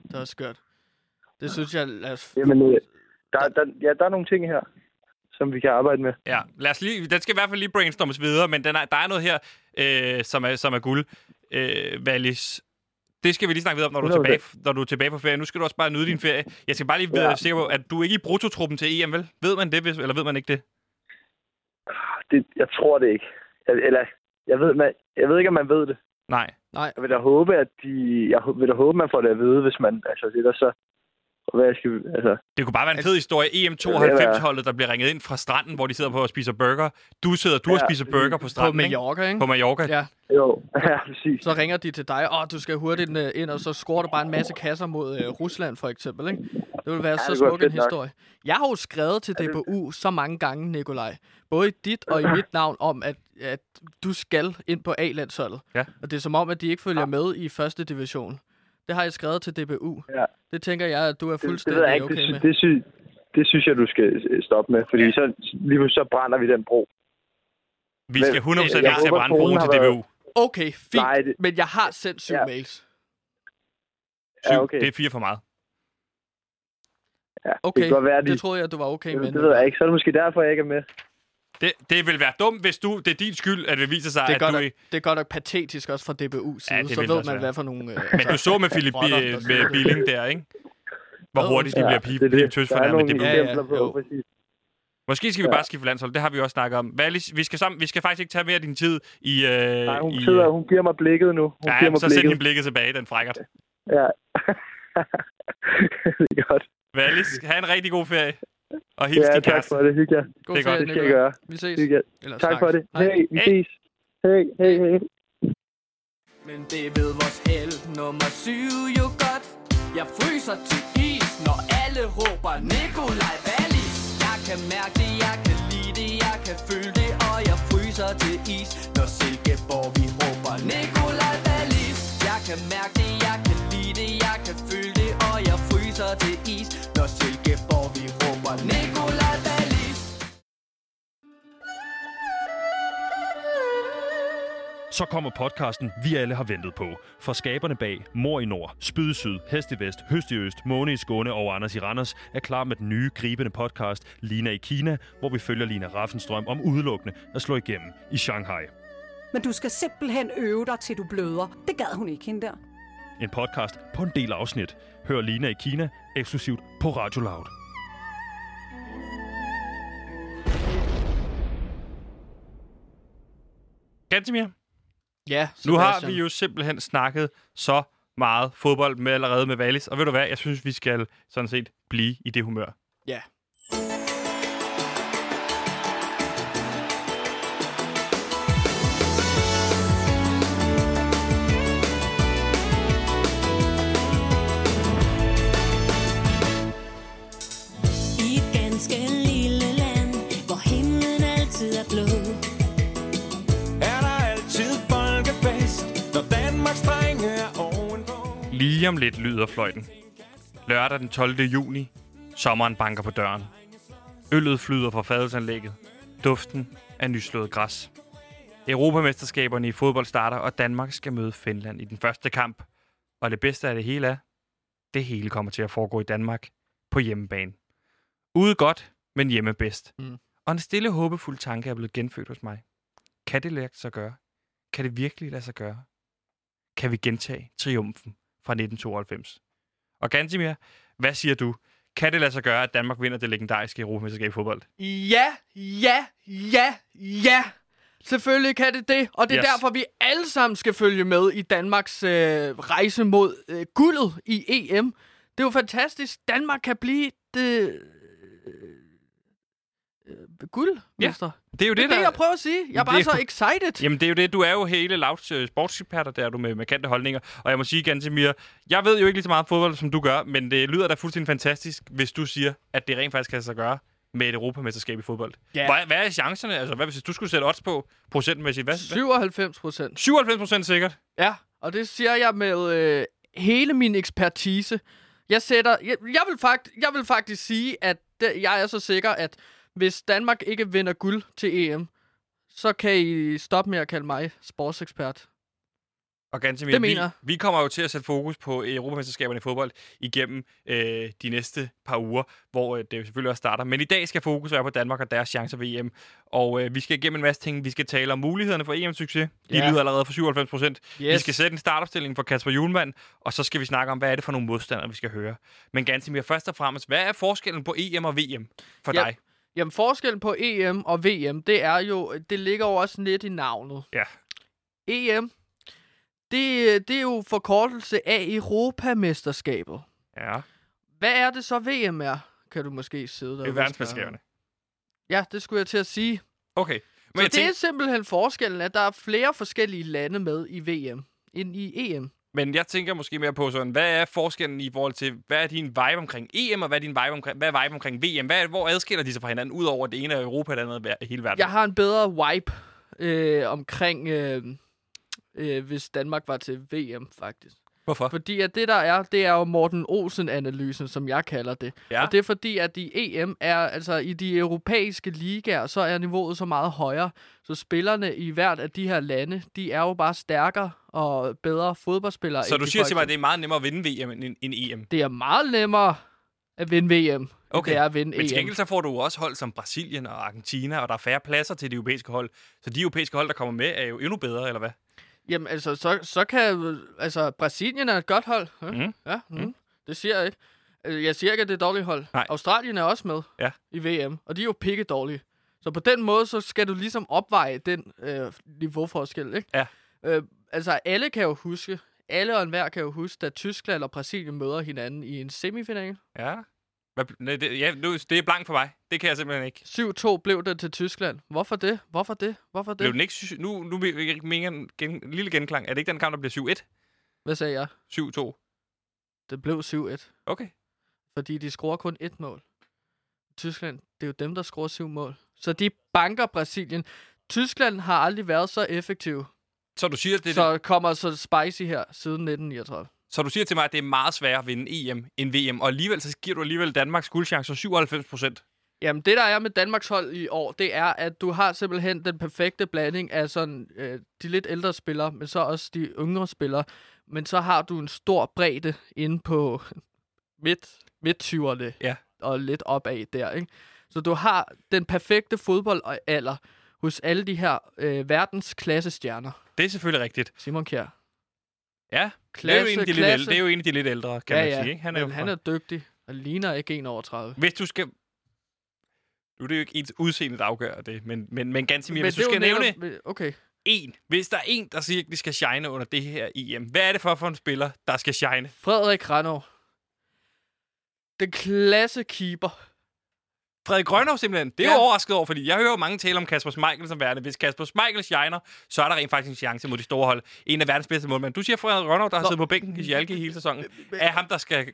Det er også skørt. Det synes jeg... Lad os... Jamen, øh, der, der, ja, der er nogle ting her, som vi kan arbejde med. Ja, lad os lige, den skal i hvert fald lige brainstormes videre, men den er, der er noget her, øh, som, er, som er guld. Øh, Valis, det skal vi lige snakke videre om, når du, er 100%. tilbage, når du er tilbage på ferie. Nu skal du også bare nyde din ferie. Jeg skal bare lige være Ja. sikker på, at du er ikke i brutotruppen til EM, vel? Ved man det, hvis, eller ved man ikke det? Det, jeg tror det ikke. Jeg, eller, jeg ved, man, jeg ved ikke, om man ved det. Nej. Nej, Jeg vil da håbe, at de, jeg vil da håbe, man får det at vide, hvis man, altså det er da så, hvad jeg skal, altså, Det kunne bare være en fed historie. E EM92-holdet, der bliver ringet ind fra stranden, hvor de sidder på og spiser burger. Du sidder, du ja, Ja, spiser burger på på stranden, ikke? Mallorca, ikke? På Mallorca. Ja, jo, [LAUGHS] ja, præcis. så ringer de til dig, og du skal hurtigt øh, ind, og så scorer du bare en masse kasser mod øh, Rusland, for eksempel, ikke? Det vil være Ja, så smuk en fedt nok. historie. Jeg har jo skrevet til det- DBU så mange gange, Nikolaj, både i dit og i [LAUGHS] mit navn, om at, at du skal ind på A-landsholdet. Ja. Og det er som om, at de ikke følger med i første division. Det har jeg skrevet til DBU. Ja. Det tænker jeg, at du er Det, det fuldstændig jeg ikke, okay det, med. det, sy, det synes jeg, du skal øh, stoppe med, fordi Ja. så lige så brænder vi den bro. Vi skal 100% jeg ikke til at brænde broen til DBU. Okay, fint. Nej, det- Men jeg har sendt syv Ja. mails. Syv, Ja, okay. Det er fire for meget. Ja, Okay, det kan godt være, de, det troede jeg, at du var okay det, med. det ved jeg ikke. Så er det måske derfor, jeg ikke er med. Det, det vil være dumt, hvis du... Det er din skyld, at det viser sig, Det er, at godt du... nok, ikke- det er godt nok patetisk også fra DBU side, Ja, det så ved man, være. hvad for nogle... Øh, Men du så med Philip rotter, der med. Billing der, ikke? Hvor hurtigt de Ja, bliver er pip, det. pip tøs for nogle det. Ja, ja, jo. præcis. Måske skal vi Ja. bare skifte landshold. Det har vi også snakket om. Valis, vi skal, sammen, vi skal faktisk ikke tage mere af din tid i... Øh, Nej, hun i, sidder, hun giver mig blikket nu. Hun Ja, giver mig så send blikket. hende blikket tilbage, den frækkert. Ja. [LAUGHS] det er godt. Valis, have en rigtig god ferie. Og hils Ja, din tak kæreste. for det. Hygge jer. God Det er godt. Det skal jeg gøre. Vi ses. Hygge. Eller Tak for det. snakkes. Hej. Hey, vi Hey. ses. Hey, hey, hey. Men det ved vores held nummer syv jo godt Jeg fryser til is, når alle råber Nikolaj Wallis Jeg kan mærke det, jeg kan lide det, jeg kan føle det Og jeg fryser til is, når Silkeborg vi råber Nikolaj Wallis Jeg kan mærke det, jeg kan lide det, jeg kan føle det Og jeg fryser til is Så kommer podcasten, vi alle har ventet på. Fra skaberne bag Mor i Nord, Spyd i Syd, Hest i Vest, Høst i Øst, Måne i Skåne og Anders i Randers er klar med den nye, gribende podcast Lina i Kina, hvor vi følger Lina Raffenstrøm om udelukkende at slå igennem i Shanghai. Men du skal simpelthen øve dig, til du bløder. Det gad hun ikke, hende der. En podcast på en del afsnit. Hør Lina i Kina eksklusivt på Radio Loud. Gantemir, Ja, nu har vi jo simpelthen snakket så meget fodbold med allerede med Valis. Og ved du hvad, jeg synes, vi skal sådan set blive i det humør. Lige om lidt lyder fløjten. Lørdag den 12. juni. Sommeren banker på døren. Øllet flyder fra fadelsanlægget. Duften af nyslået græs. Europamesterskaberne i fodbold starter, og Danmark skal møde Finland i den første kamp. Og det bedste af det hele er, det hele kommer til at foregå i Danmark på hjemmebane. Ude godt, men hjemme bedst. Mm. Og en stille håbefuld tanke er blevet genfødt hos mig. Kan det lade sig gøre? Kan det virkelig lade sig gøre? Kan vi gentage triumfen fra 1992? Og Gantimir, hvad siger du? Kan det lade sig gøre, at Danmark vinder det legendariske Europamesterskab i fodbold? Ja, ja, ja, ja. Selvfølgelig kan det det, og det er Yes. derfor, vi alle sammen skal følge med i Danmarks øh, rejse mod øh, guldet i EM. Det er jo fantastisk. Danmark kan blive det... Øh, øh, guldmester. Det er jo Det er det, jeg prøver at sige. Jeg er Det bare er så jo- excited. Jamen, det er jo det. Du er jo hele Louds øh, sportseksperter, der er du med markante holdninger. Og jeg må sige, Gantemir, jeg ved jo ikke lige så meget om fodbold, som du gør, men det lyder da fuldstændig fantastisk, hvis du siger, at det rent faktisk kan sig gøre med et Europamesterskab i fodbold. Ja. Hvad, hvad er chancerne? Altså, hvad hvis du skulle sætte odds på procentmæssigt? Hvad? 97 procent. 97 procent sikkert. Ja, og det siger jeg med øh, hele min ekspertise. Jeg sætter, jeg, jeg, vil fakt, jeg vil faktisk sige, at det, jeg er så sikker, at hvis Danmark ikke vinder guld til EM, så kan I stoppe med at kalde mig sportsekspert. Og Gantemir, Det vi, mener jeg. vi kommer jo til at sætte fokus på Europamesterskaberne i fodbold igennem øh, de næste par uger, hvor øh, det selvfølgelig også starter. Men i dag skal fokus være på Danmark og deres chancer ved EM. Og øh, vi skal igennem en masse ting. Vi skal tale om mulighederne for EM-succes. De Ja. lyder allerede for 97 procent. Yes. Vi skal sætte en startopstilling for Kasper Julemand, og så skal vi snakke om, hvad er det for nogle modstandere, vi skal høre. Men Gantemir, først og fremmest, hvad er forskellen på EM og VM for Ja. dig? Jamen, forskellen på EM og VM, det er jo, det ligger jo også lidt i navnet. Ja. EM, det, det er jo forkortelse af Europamesterskabet. Ja, Hvad er det så VM er, kan du måske sidde der det er verdensmesterskaberne. Ja, det skulle jeg til at sige. Okay. Men så jeg det tænker, er simpelthen forskellen, at der er flere forskellige lande med i VM end i EM. Men jeg tænker måske mere på sådan, hvad er forskellen i forhold til, hvad er din vibe omkring EM, og hvad er din vibe omkring, hvad er vibe omkring VM? Hvad er, hvor adskiller de sig fra hinanden, udover det ene er Europa, og det andet er hele verden? Jeg har en bedre vibe øh, omkring, øh, øh, hvis Danmark var til VM, faktisk. Hvorfor? Fordi at det der er, det er jo Morten Olsen-analysen, som jeg kalder det. Ja. Og det er fordi, at i EM er, altså i de europæiske ligaer, så er niveauet så meget højere. Så spillerne i hvert af de her lande, de er jo bare stærkere og bedre fodboldspillere. Så du siger for til mig, at det er meget nemmere at vinde VM end, end EM? det er meget nemmere at vinde VM, okay. Det er at vinde Men til gengæld så får du også hold som Brasilien og Argentina, og der er færre pladser til de europæiske hold. Så de europæiske hold, der kommer med, er jo endnu bedre, eller hvad? Jamen, altså, så, så kan... Altså, Brasilien er et godt hold. Ja, Mm. ja mm. det siger jeg ikke. Øh, Jeg siger ikke, at det er et dårligt hold. Nej. Australien er også med Ja. i VM, og de er jo pikke dårlige. Så på den måde, så skal du ligesom opveje den øh, niveauforskel, ikke? Ja. Øh, altså, alle kan jo huske, alle og enhver kan jo huske, da Tyskland og Brasilien møder hinanden i en semifinal. Ja. Hvad, nej, det, ja, nu, det er blankt for mig. Det kan jeg simpelthen ikke. 7-2 blev det til Tyskland. Hvorfor det? Hvorfor det? Hvorfor det? Blev den ikke... Nu, nu vil jeg ikke mere en, gen, en lille genklang. Er det ikke den kamp, der bliver 7-1? Hvad sagde jeg? 7-2? Det blev 7-1. Okay. fordi de scorer kun ét mål. Tyskland, det er jo dem, der scorer syv mål. Så de banker Brasilien. Tyskland har aldrig været så effektiv, Så du siger, det så kommer så spicy her siden 1939. Så du siger til mig, at det er meget sværere at vinde EM end VM, og alligevel så giver du alligevel Danmarks guldchance 97 procent. Jamen, det der er med Danmarks hold i år, det er, at du har simpelthen den perfekte blanding af sådan øh, de lidt ældre spillere, men så også de yngre spillere. Men så har du en stor bredde inde på [LAUGHS] midt, midt Ja. og lidt opad der, ikke? Så du har den perfekte fodboldalder hos alle de her øh, verdens klassestjerner. Det er selvfølgelig rigtigt. Simon Kjær. Ja, Klasse, det, er jo en af de lidt ældre, det er jo en af de lidt ældre, kan ja, man ja. sige. Ikke? Han er, men jo han er dygtig og ligner ikke en over 30. Hvis du skal... Nu er det jo ikke ens udseende, der afgør det, men, men, men ganske mere. Men Hvis du skal nævne netop- Okay. en, hvis der er en, der virkelig skal shine under det her EM, hvad er det for, for en spiller, der skal shine? Frederik Randov. Den klasse keeper. Frederik Grønov simpelthen. Det er ja. Overrasket over, fordi jeg hører jo mange tale om Kasper Schmeichel som værende. Hvis Kasper Schmeichel shiner, så er der rent faktisk en chance mod de store hold. En af verdens bedste målmænd. Du siger Frederik Grønov, der har Nå. siddet på bænken i Schalke hele sæsonen. Er ham, der skal...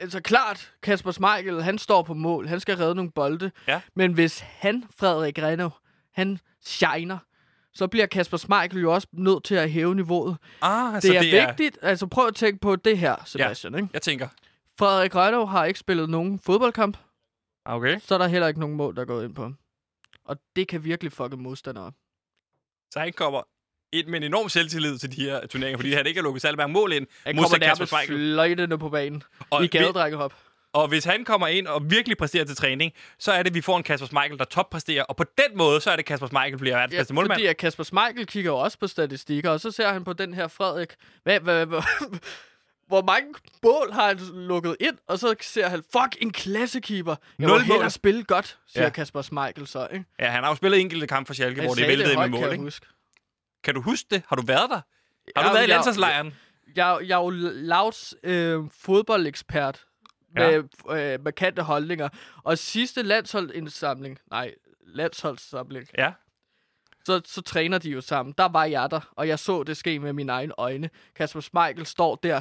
Altså klart, Kasper Schmeichel, han står på mål. Han skal redde nogle bolde. Ja. Men hvis han, Frederik Randov, han shiner, så bliver Kasper Schmeichel jo også nødt til at hæve niveauet. Ah, Det er det vigtigt. Altså prøv at tænke på det her, Sebastian. Ja. Ikke? Jeg tænker, Frederik Randov har ikke spillet nogen fodboldkamp. Ah, okay. Så er der heller ikke nogen mål, der er gået ind på ham. Og det kan virkelig fucke modstandere. Så han kommer ind med en enorm selvtillid til de her turneringer, fordi han ikke har lukket særlig mange mål ind. Han kommer nærmest fløjtende på banen Og, i gadedrækkehop. og hvis han kommer ind og virkelig præsterer til træning, så er det, at vi får en Kasper Schmeichel, der toppræsterer. Og på den måde, så er det, Kasper Schmeichel bliver verdens Ja, bedste målmand. fordi at Kasper Schmeichel kigger jo også på statistikker, og så ser han på den her Frederik. Hvad, hvad, hvad, hvor mange mål har han lukket ind, og så ser han, fuck, en klassekeeper. Jeg Nul må hellere spille godt, siger Ja. Kasper Schmeichel så, ikke? Ja, han har jo spillet enkelte kampe for Schalke, hvor det væltede med mål. kan jeg Ikke? huske. Kan du huske det? Har du været der? Har Ja, du været i jeg- landsholdslejren? Jeg, jeg er jo Lauts øh, fodboldekspert med ja. øh, markante holdninger. Og sidste landsholdsindsamling, nej, landsholdssamling, Ja. Så, så træner de jo sammen. Der var jeg der, og jeg så det ske med mine egne øjne. Kasper Schmeichel står der,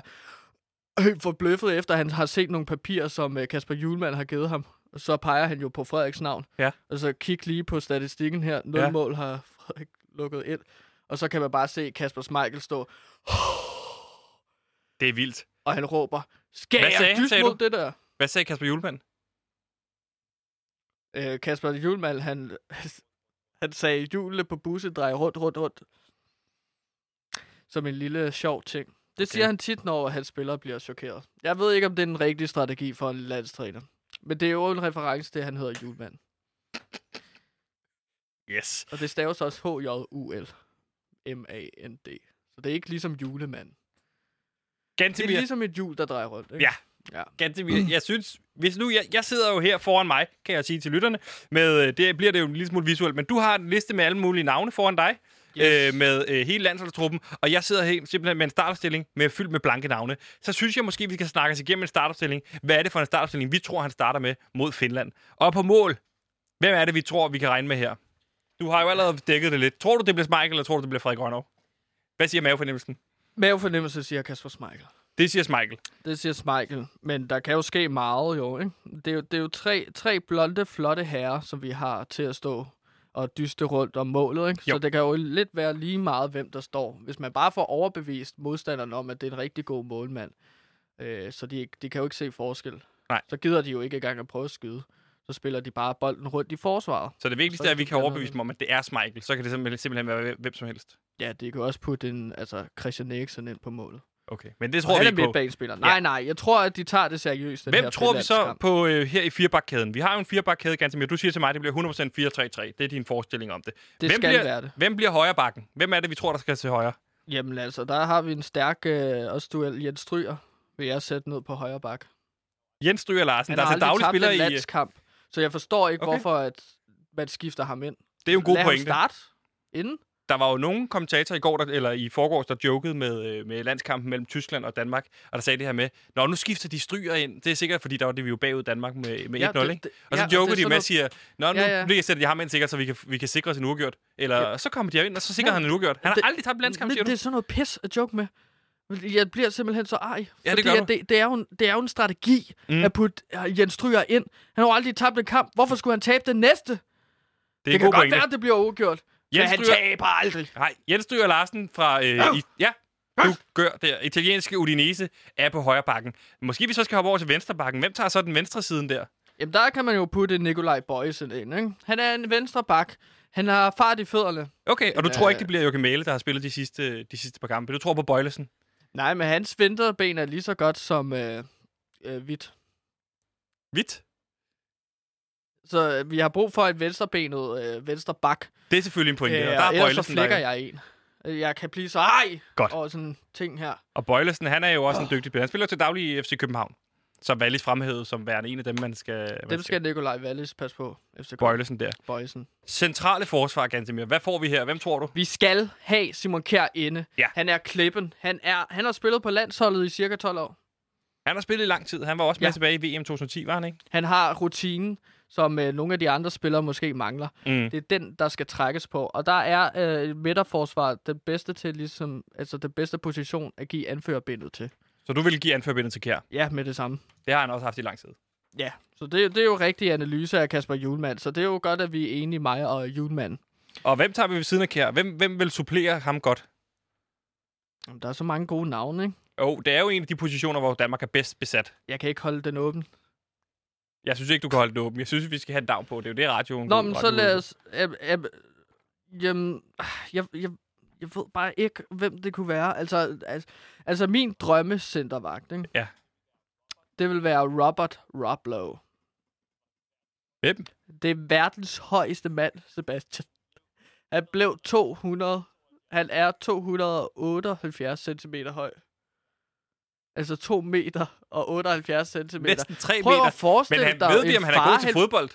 helt forbløffet efter, at han har set nogle papirer, som øh, Kasper Julemand har givet ham. Og så peger han jo på Frederiks navn. Ja. Og så kig lige på statistikken her. Nul Ja. mål har Frederik lukket ind. Og så kan man bare se Kasper Schmeichel stå, Det er vildt. og han råber, skal Hvad sagde jeg dyst mod du? det der? Hvad sagde Kasper Julemand? Øh, Kasper Julemand, han, han sagde, hjulene på bussen drejer rundt, rundt, rundt. Som en lille sjov ting. Det siger Okay. han tit, når hans spillere bliver chokeret. Jeg ved ikke, om det er den rigtige strategi for en landstræner. Men det er jo en reference til, at han hedder Julemand. Yes. Og det staves også H-J-U-L. M-A-N-D. Så det er ikke ligesom julemand. Det er Gantemir, ligesom et hjul, der drejer rundt. Ikke? Ja. ja. Gantemir, jeg synes, hvis nu, jeg, jeg sidder jo her foran mig, kan jeg sige til lytterne, med, øh, det bliver det jo en lille smule visuelt, men du har en liste med alle mulige navne foran dig, Yes. øh, med øh, hele landsholdstruppen, og jeg sidder her simpelthen med en startopstilling med fyldt med blanke navne. Så synes jeg måske, vi skal snakke os igennem en startopstilling. Hvad er det for en startopstilling, vi tror, han starter med mod Finland? Og på mål, hvem er det, vi tror, vi kan regne med her? Du har jo allerede dækket det lidt. Tror du, det bliver Michael, eller tror du, det bliver Frederik Grønov? Hvad siger mavefornemmelsen? Mavefornemmelse siger Kasper Schmeichel. Det siger Michael. Det siger Schmeichel. Men der kan jo ske meget jo, ikke? Det er jo, det er jo tre, tre blonde, flotte herrer, som vi har til at stå og dyste rundt om målet, ikke? Jo. Så det kan jo lidt være lige meget, hvem der står. Hvis man bare får overbevist modstanderen om, at det er en rigtig god målmand, øh, så de, de kan jo ikke se forskel. Nej. Så gider de jo ikke engang at prøve at skyde. Så spiller de bare bolden rundt i forsvaret. Så det vigtigste Så er, at vi det kan overbevise dem om, at det er Michael. Så kan det simpelthen, simpelthen være hvem som helst. Ja, de kan også putte en, altså Christian Eriksen ind på målet. Okay. Men det Tror han vi er ikke på. midtbanespiller. Nej, nej, jeg tror, at de tager det seriøst, den Hvem her tror vi så på øh, her i firebakkæden? Vi har jo en firebakkæde, ganske mere. Du siger til mig, at det bliver 100% 4-3-3. Det er din forestilling om det. Det hvem skal bliver, være det. Hvem bliver højre bakken? Hvem er det, vi tror, der skal til højre? Jamen altså, der har vi en stærk øh, også duel. Jens Stryger vil jeg sætte ned på højre bak. Jens Stryger Larsen, Han der er til daglig spiller i... landskamp, så jeg forstår ikke, Okay. hvorfor at man skifter ham ind. Det er jo en god Lad pointe. starte inden. Der var jo nogen kommentatorer i går, der, eller i forgårs, der jokede med, øh, med landskampen mellem Tyskland og Danmark, og der sagde det her med, Nå, nu skifter de stryger ind. Det er sikkert, fordi der var det, vi jo bagud Danmark med, med 1-0, det- ikke? det- Og så ja, det er de med at sige, Nå, nu Ja, ja, ja. ja. sætter de ham ind sikkert, så vi kan, vi kan sikre os en uafgjort. Eller Ja. så kommer de ind, og så sikrer Ja. han en uafgjort. Han har Det- aldrig tabt landskamp, siger det du? er sådan noget pis at joke med. Jeg bliver simpelthen så ej. Ja, det fordi det, det, er jo en, det er jo en strategi Mm. at putte Jens Stryger ind. Han har jo aldrig tabt en kamp. Hvorfor skulle han tabe den næste? Det, Det det kan god godt pointe. være, at det bliver uafgjort. Jens han Stryger- taber aldrig. Nej, Jens Stryger Larsen fra... Øh, i, ja, Du gør der. Italienske Udinese er på højre bakken. Måske vi så skal hoppe over til venstre bakken. Hvem tager så den venstre siden der? Jamen, der kan man jo putte Nikolaj Bøjsen ind, ikke? Han er en venstre bak. Han har fart i fødderne. Okay, og du Ja. tror ikke, det bliver Joachim Mæle, der har spillet de sidste, de sidste par kampe. Du tror på Bøjlesen? Nej, men hans vinterben er lige så godt som øh, øh, hvidt. Hvidt? Så øh, vi har brug for et venstrebenet øh, venstre bak. Det er selvfølgelig en pointe. Øh, og der er ellers så Bøjlesen, flækker er- jeg en. Jeg kan blive så ej Godt. over sådan ting her. Og Bøjlesen, han er jo også en dygtig spiller. Han spiller til daglig i FC København. Som Wallis fremhævet som værende en af dem, man skal... man Dem skal Nikolaj Wallis passe på. FCK. Bøjlesen der. Bøjsen. Centrale forsvar, Gantemir. Hvad får vi her? Hvem tror du? Vi skal have Simon Kjær inde. Ja. Han er klippen. Han, er, han har spillet på landsholdet i cirka 12 år. Han har spillet i lang tid. Han var også med Ja. tilbage i VM 2010, var han ikke? Han har rutinen, som øh, nogle af de andre spillere måske mangler. Mm. Det er den, der skal trækkes på. Og der er øh, midterforsvar den bedste til, ligesom, altså den bedste position at give anførerbindet til. Så du vil give anførbindet til Kjær. Ja, med det samme. Det har han også haft i lang tid. Ja, så det, det er jo rigtig analyse af Kasper Julemand. Så det er jo godt, at vi er enige, mig og Julemand. Og hvem tager vi ved siden af Kjær? Hvem, hvem vil supplere ham godt? Jamen, Der er så mange gode navne, ikke? Jo, det er jo en af de positioner, hvor Danmark er bedst besat. Jeg kan ikke holde den åben. Jeg synes ikke, du kan holde det åben. Jeg synes, vi skal have et navn på. Det er jo det, radioen Nå, men så lad os... Øh, øh, jamen, jeg, jeg, jeg ved bare ikke, hvem det kunne være. Altså, altså, altså min drømmecentervagt, ikke? Ja. Det vil være Robert Roblow. Hvem? Det er verdens højeste mand, Sebastian. Han blev 200... Han er 278 cm høj. Altså 2 meter og 78 cm. Næsten 3 Prøv meter. at forestille Men han dig ved vi, om han er god til fodbold.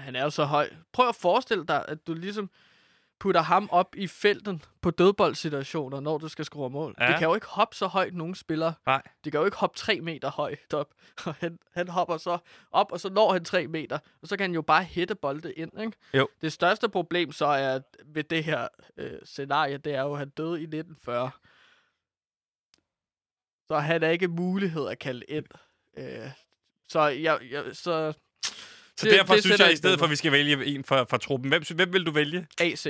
Han er jo så høj. Prøv at forestille dig, at du ligesom putter ham op i felten på dødboldsituationer, når du skal score mål. Ja. Det kan jo ikke hoppe så højt, nogen spillere. Nej. Det kan jo ikke hoppe 3 meter højt op. [LAUGHS] Og han, han hopper så op, og så når han 3 meter. Og så kan han jo bare hætte bolde ind, ikke? Jo. Det største problem så er ved det her øh, scenarie, det er jo, at han døde i 1940. Så han er ikke mulighed at kalde ind. Øh, så jeg, jeg så... Så det, derfor det synes jeg, i stedet for, at vi skal vælge en fra, fra truppen. Hvem, hvem vil du vælge? AC.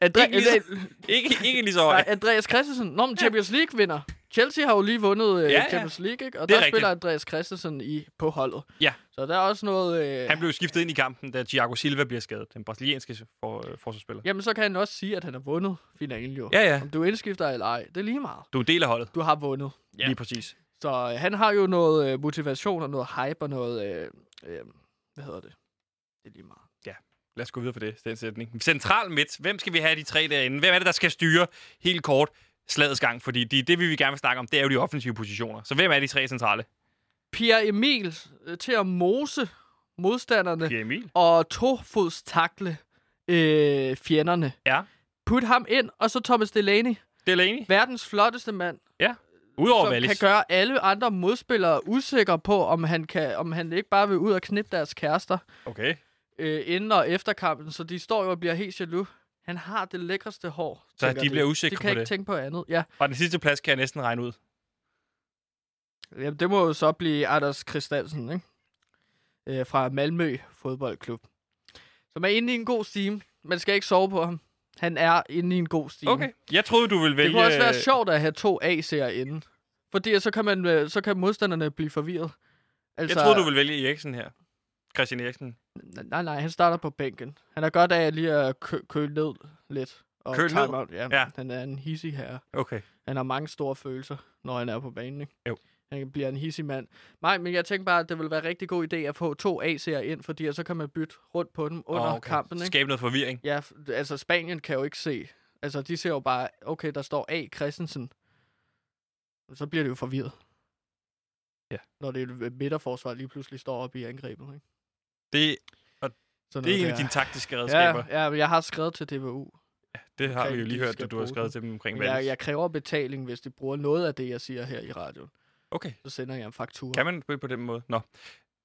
Andre, Ikke lige så- Ikke, ikke lige så høj. Nej, Andreas Christensen. Nå, men Champions League vinder. Chelsea har jo lige vundet øh, Ja, ja. Champions League, ikke? og Det er der rigtigt. spiller Andreas Christensen i, på holdet. Ja. Så der er også noget... Øh, Han blev skiftet ind i kampen, da Thiago Silva bliver skadet. Den brasilianske for, øh, forsvarsspiller. Jamen, så kan han også sige, at han har vundet finalen jo. Ja, ja. Om du indskifter eller ej, det er lige meget. Du er en del af holdet. Du har vundet. Ja. Lige præcis. Så øh, han har jo noget øh, motivation og noget hype og noget... Øh, øh, hvad hedder det? Det er lige meget. Lad os gå videre for det, den sætning. Central midt. Hvem skal vi have de tre derinde? Hvem er det, der skal styre helt kort slagets gang? Fordi de, det, vi vil gerne vil snakke om, det er jo de offensive positioner. Så hvem er de tre centrale? Pierre Emil øh, til at mose modstanderne Pierre Emil. og tofodstakle øh, fjenderne. Ja. Put ham ind, og så Thomas Delaney. Delaney. Verdens flotteste mand, Udover som Wallis. kan gøre alle andre modspillere usikre på, om han, kan, om han ikke bare vil ud og knippe deres kærester Okay. øh, inden og efter kampen. Så de står jo og bliver helt jaloux. Han har det lækreste hår. Så tænker de bliver usikre De kan på ikke det. tænke på andet. Ja. Og den sidste plads kan jeg næsten regne ud. Jamen, det må jo så blive Anders Christiansen, ikke? Øh, fra Malmø Fodboldklub. Som er inde i en god steam. Man skal ikke sove på ham. Han er inde i en god steam. Okay. Jeg troede, du ville vælge... Det kunne også være sjovt at have to AC'er inde. Fordi så kan, man, øh, så kan modstanderne blive forvirret. Altså, Jeg troede, du ville vælge Eriksen her. Christian Eriksen. Nej, nej, han starter på bænken. Han er godt af lige at kø- køle ned lidt. Og Køle ned? time out. Ja, Ja. han er en hissig her. Okay. Han har mange store følelser, når han er på banen. Ikke? Jo. Han bliver en hissig mand. Nej, men jeg tænker bare, at det vil være en rigtig god idé at få to AC'er ind, fordi så kan man bytte rundt på dem under Åh, okay. kampen. Ikke? Skabe noget forvirring. Ja, altså Spanien kan jo ikke se. Altså, de ser jo bare, okay, der står A. Christensen. Så bliver det jo forvirret. Ja. Når det er midterforsvar lige pludselig står op i angrebet. Ikke? Det, Sådan det er en af dine taktiske redskaber. Ja, ja, men jeg har skrevet til DVU. Det har vi jo lige hørt, at du har skrevet til dem omkring Jeg, Wallis. jeg kræver betaling, hvis de bruger noget af det, jeg siger her i radioen. Okay. Så sender jeg en faktura. Kan man på den måde? Nå.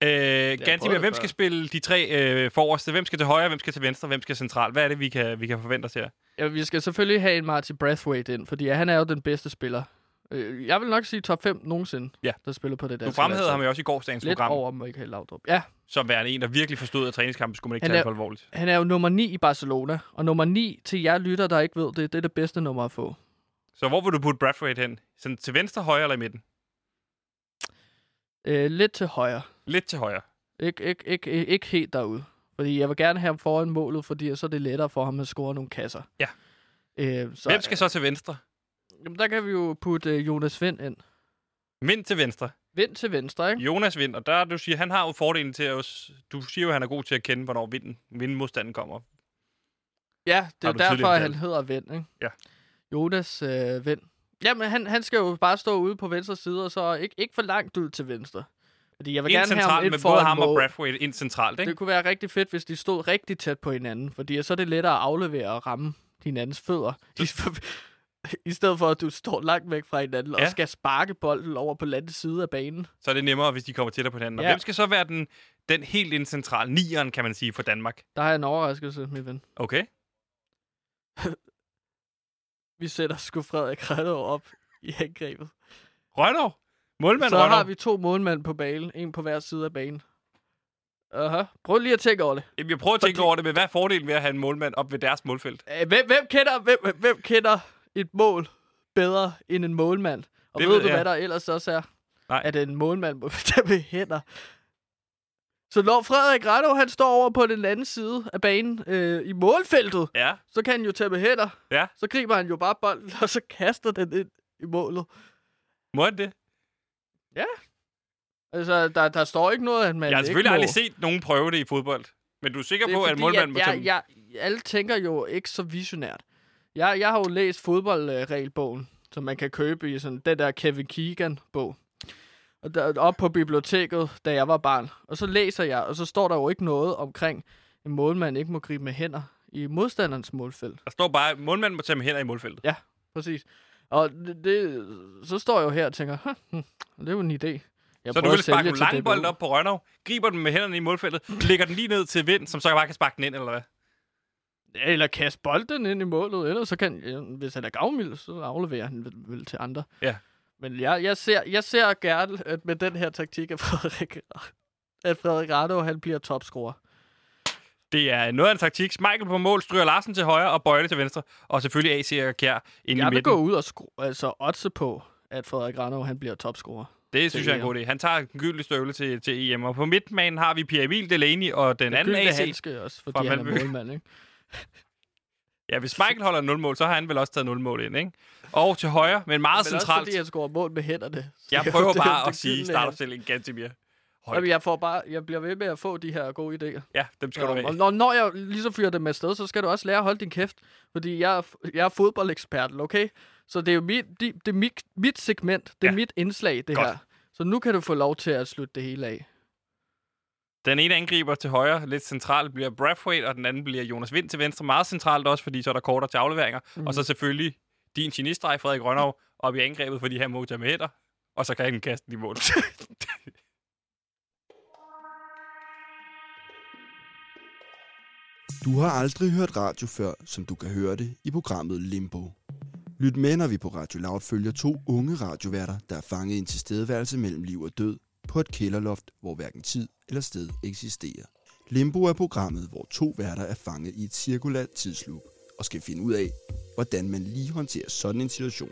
Øh, Gantimir, hvem før. skal spille de tre øh, forreste? Hvem skal til højre, hvem skal til venstre, hvem skal centralt? Hvad er det, vi kan, vi kan forvente os her? Ja, vi skal selvfølgelig have en Martin Brathwaite ind, fordi han er jo den bedste spiller Øh, jeg vil nok sige top 5 nogensinde, Ja. der spiller på det der. Du fremhævede ham jo også i gårsdagens Lidt program, over Michael Laudrup. Ja, som værende en, der virkelig forstod, at træningskampen skulle man ikke Han tage er- for alvorligt. han er jo nummer 9 i Barcelona. Og nummer 9 til jer lytter, der ikke ved det, det er det bedste nummer at få. Så hvor vil du putte Bradford hen? Sådan til venstre, højre eller i midten? Øh, lidt til højre. Lidt til højre. Ikke, ikke, ikke, ikke helt derude. Fordi jeg vil gerne have ham foran målet, fordi så er det lettere for ham at score nogle kasser. Ja. Øh, så, Hvem skal så til venstre? Jamen, der kan vi jo putte øh, Jonas Vind ind. Vind til venstre. Vind til venstre, ikke? Jonas Vind, og der du siger, han har jo fordelen til os. Du siger jo, at han er god til at kende, hvornår vinden, vindmodstanden kommer. Ja, det er du derfor, at han hedder Vind, ikke? Ja. Jonas øh, Vind. Jamen, han, han skal jo bare stå ude på venstre side, og så ikke, ikke for langt ud til venstre. Fordi jeg vil Ind gerne have ham med både ham og. Bradford ind centralt, ikke? Det kunne være rigtig fedt, hvis de stod rigtig tæt på hinanden, fordi så er det lettere at aflevere og ramme hinandens fødder. I, [LAUGHS] I stedet for, at du står langt væk fra hinanden ja. Og skal sparke bolden over på anden side af banen. Så er det nemmere, hvis de kommer tættere på hinanden. Og Ja. hvem skal så være den, den helt ind centrale nieren, kan man sige, for Danmark? Der har jeg en overraskelse, min ven. Okay. [LAUGHS] Vi sætter sgu Frederik Retto op i angrebet. Rønner. Målmand så Rønner. har vi to målmænd på banen, en på hver side af banen. Aha. Prøv lige at tænke over det. Jamen, jeg prøver at tænke Fordi- over det, men hvad er fordelen ved at have en målmand op ved deres målfelt? Øh, Hvem, hvem, kender, hvem, hvem kender et mål bedre end en målmand? Og Det ved ved du, jeg. hvad der ellers også er? Nej. At en målmand må [LAUGHS] tage med hænder. Så når Frederik Retto, han står over på den anden side af banen øh, i målfeltet, Ja. så kan han jo tage med hænder. Ja. Så griber han jo bare bolden, [LAUGHS] og så kaster den ind i målet. Må han det? Altså, der, der står ikke noget, at man Jeg har selvfølgelig aldrig set nogen prøve det i fodbold. Men du er sikker Det er på, at fordi, målmanden må tage... jeg, jeg, alle tænker jo ikke så visionært. Jeg, jeg har jo læst fodboldregelbogen, som man kan købe i sådan den der Kevin Keegan-bog. Og der, op på biblioteket, da jeg var barn. Og så læser jeg, og så står der jo ikke noget omkring, en målmand ikke må gribe med hænder i modstanderens målfelt. Der står bare, at målmanden må tage med hænder i målfeltet. Præcis. Og det, det, så står jeg jo her og tænker, "Hm, det er jo en idé. Jeg Så du vil sparke en lang bold op på Rønner, griber den med hænderne i målfeltet, lægger den lige ned til vind, som så bare kan sparke den ind, eller hvad? Eller kaste bolden ind i målet, eller så kan, hvis han er gavmild, så afleverer han vel, til andre. Ja. Men jeg, jeg, ser, jeg ser gerne, at med den her taktik, at Frederik, at Frederik Rado, han bliver topscorer. Det er noget af en taktik. Michael på mål, stryger Larsen til højre og Bøjle til venstre. Og selvfølgelig AC og Kjær ind i Jeg vil midten. gå ud og skru, altså oddse på, at Frederik Rado, han bliver topscorer. Det synes Det jeg er en god idé. Han tager den gyldne støvle til, til EM. Og på midtbanen har vi Pierre Emil Delaney og den anden Gyldne AC. handske også, fra fordi han er målmand, ikke? Ja, hvis Michael holder 0 mål, så har han vel også taget 0 mål ind, ikke? Og til højre, men meget Men også centralt. fordi han scorer mål med hænderne. [LAUGHS] Så Jeg det er prøver det- bare det at sige gyldne startopstillingen Gantemir. Højt. Jamen, jeg, får bare, jeg bliver ved med at få de her gode idéer. Ja, dem skal du Ja, have. og når, når jeg ligesom fyrer dem afsted, så skal du også lære at holde din kæft. Fordi jeg, er- jeg er fodboldekspert, okay? Så det er jo mit, det, det er mit, mit segment, det er Ja. mit indslag, det Godt. her. Så nu kan du få lov til at slutte det hele af. Den ene angriber til højre, lidt centralt, bliver Brathwaite, og den anden bliver Jonas Vind til venstre. Meget centralt også, fordi så er der kortere til afleveringer. Mm. Mhm. Og så selvfølgelig din genistreg, Frederik Rønnerov, op i angrebet, fordi han må tage med hætter. Og så kan han kaste den i mål. [LAUGHS] Du har aldrig hørt radio før, som du kan høre det i programmet Limbo. Lyt med, når vi på Radio Loud følger to unge radioværter, der er fanget i en tilstedeværelse mellem liv og død på et kælderloft, hvor hverken tid eller sted eksisterer. Limbo er programmet, hvor to værter er fanget i et cirkulært tidsloop og skal finde ud af, hvordan man lige håndterer sådan en situation.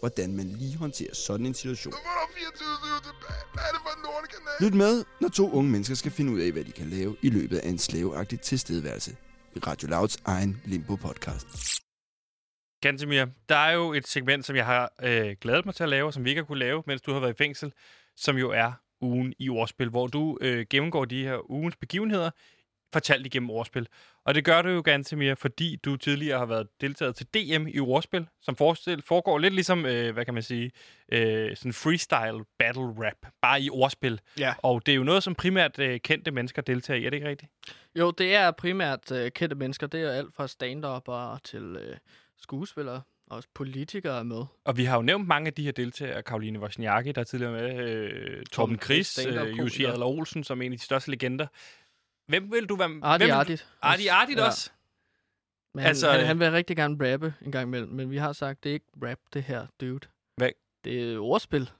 hvordan man lige håndterer sådan en situation. Lyt med, når to unge mennesker skal finde ud af, hvad de kan lave i løbet af en slaveagtig tilstedeværelse. I Radio Louds egen Limbo-podcast. Gantemir, der er jo et segment, som jeg har øh, glædet mig til at lave, som vi ikke har kunne lave, mens du har været i fængsel, som jo er ugen i ordspil, hvor du øh, gennemgår de her ugens begivenheder fortalt igennem ordspil. Og det gør du jo, Gantemir, fordi du tidligere har været deltaget til DM i ordspil, som foregår lidt ligesom, øh, hvad kan man sige, øh, sådan freestyle battle rap, bare i ordspil. Ja. Og det er jo noget, som primært øh, kendte mennesker deltager i, er det ikke rigtigt? Jo, det er primært øh, kendte mennesker. Det er alt fra stand til øh, skuespillere. Også politikere er med. Og vi har jo nævnt mange af de her deltagere. Karoline Wozniacki, der er tidligere med, øh, Torben Chris, stand-up øh, Jussi. Adler Olsen, som er en af de største legender. Hvem vil du være Arti hvem Artit. Arti Artit Ja. også? Men han, Altså, han, han vil rigtig gerne rappe en gang imellem, men vi har sagt, det er ikke rap, det her, dude. Hvad? Det er ordspil.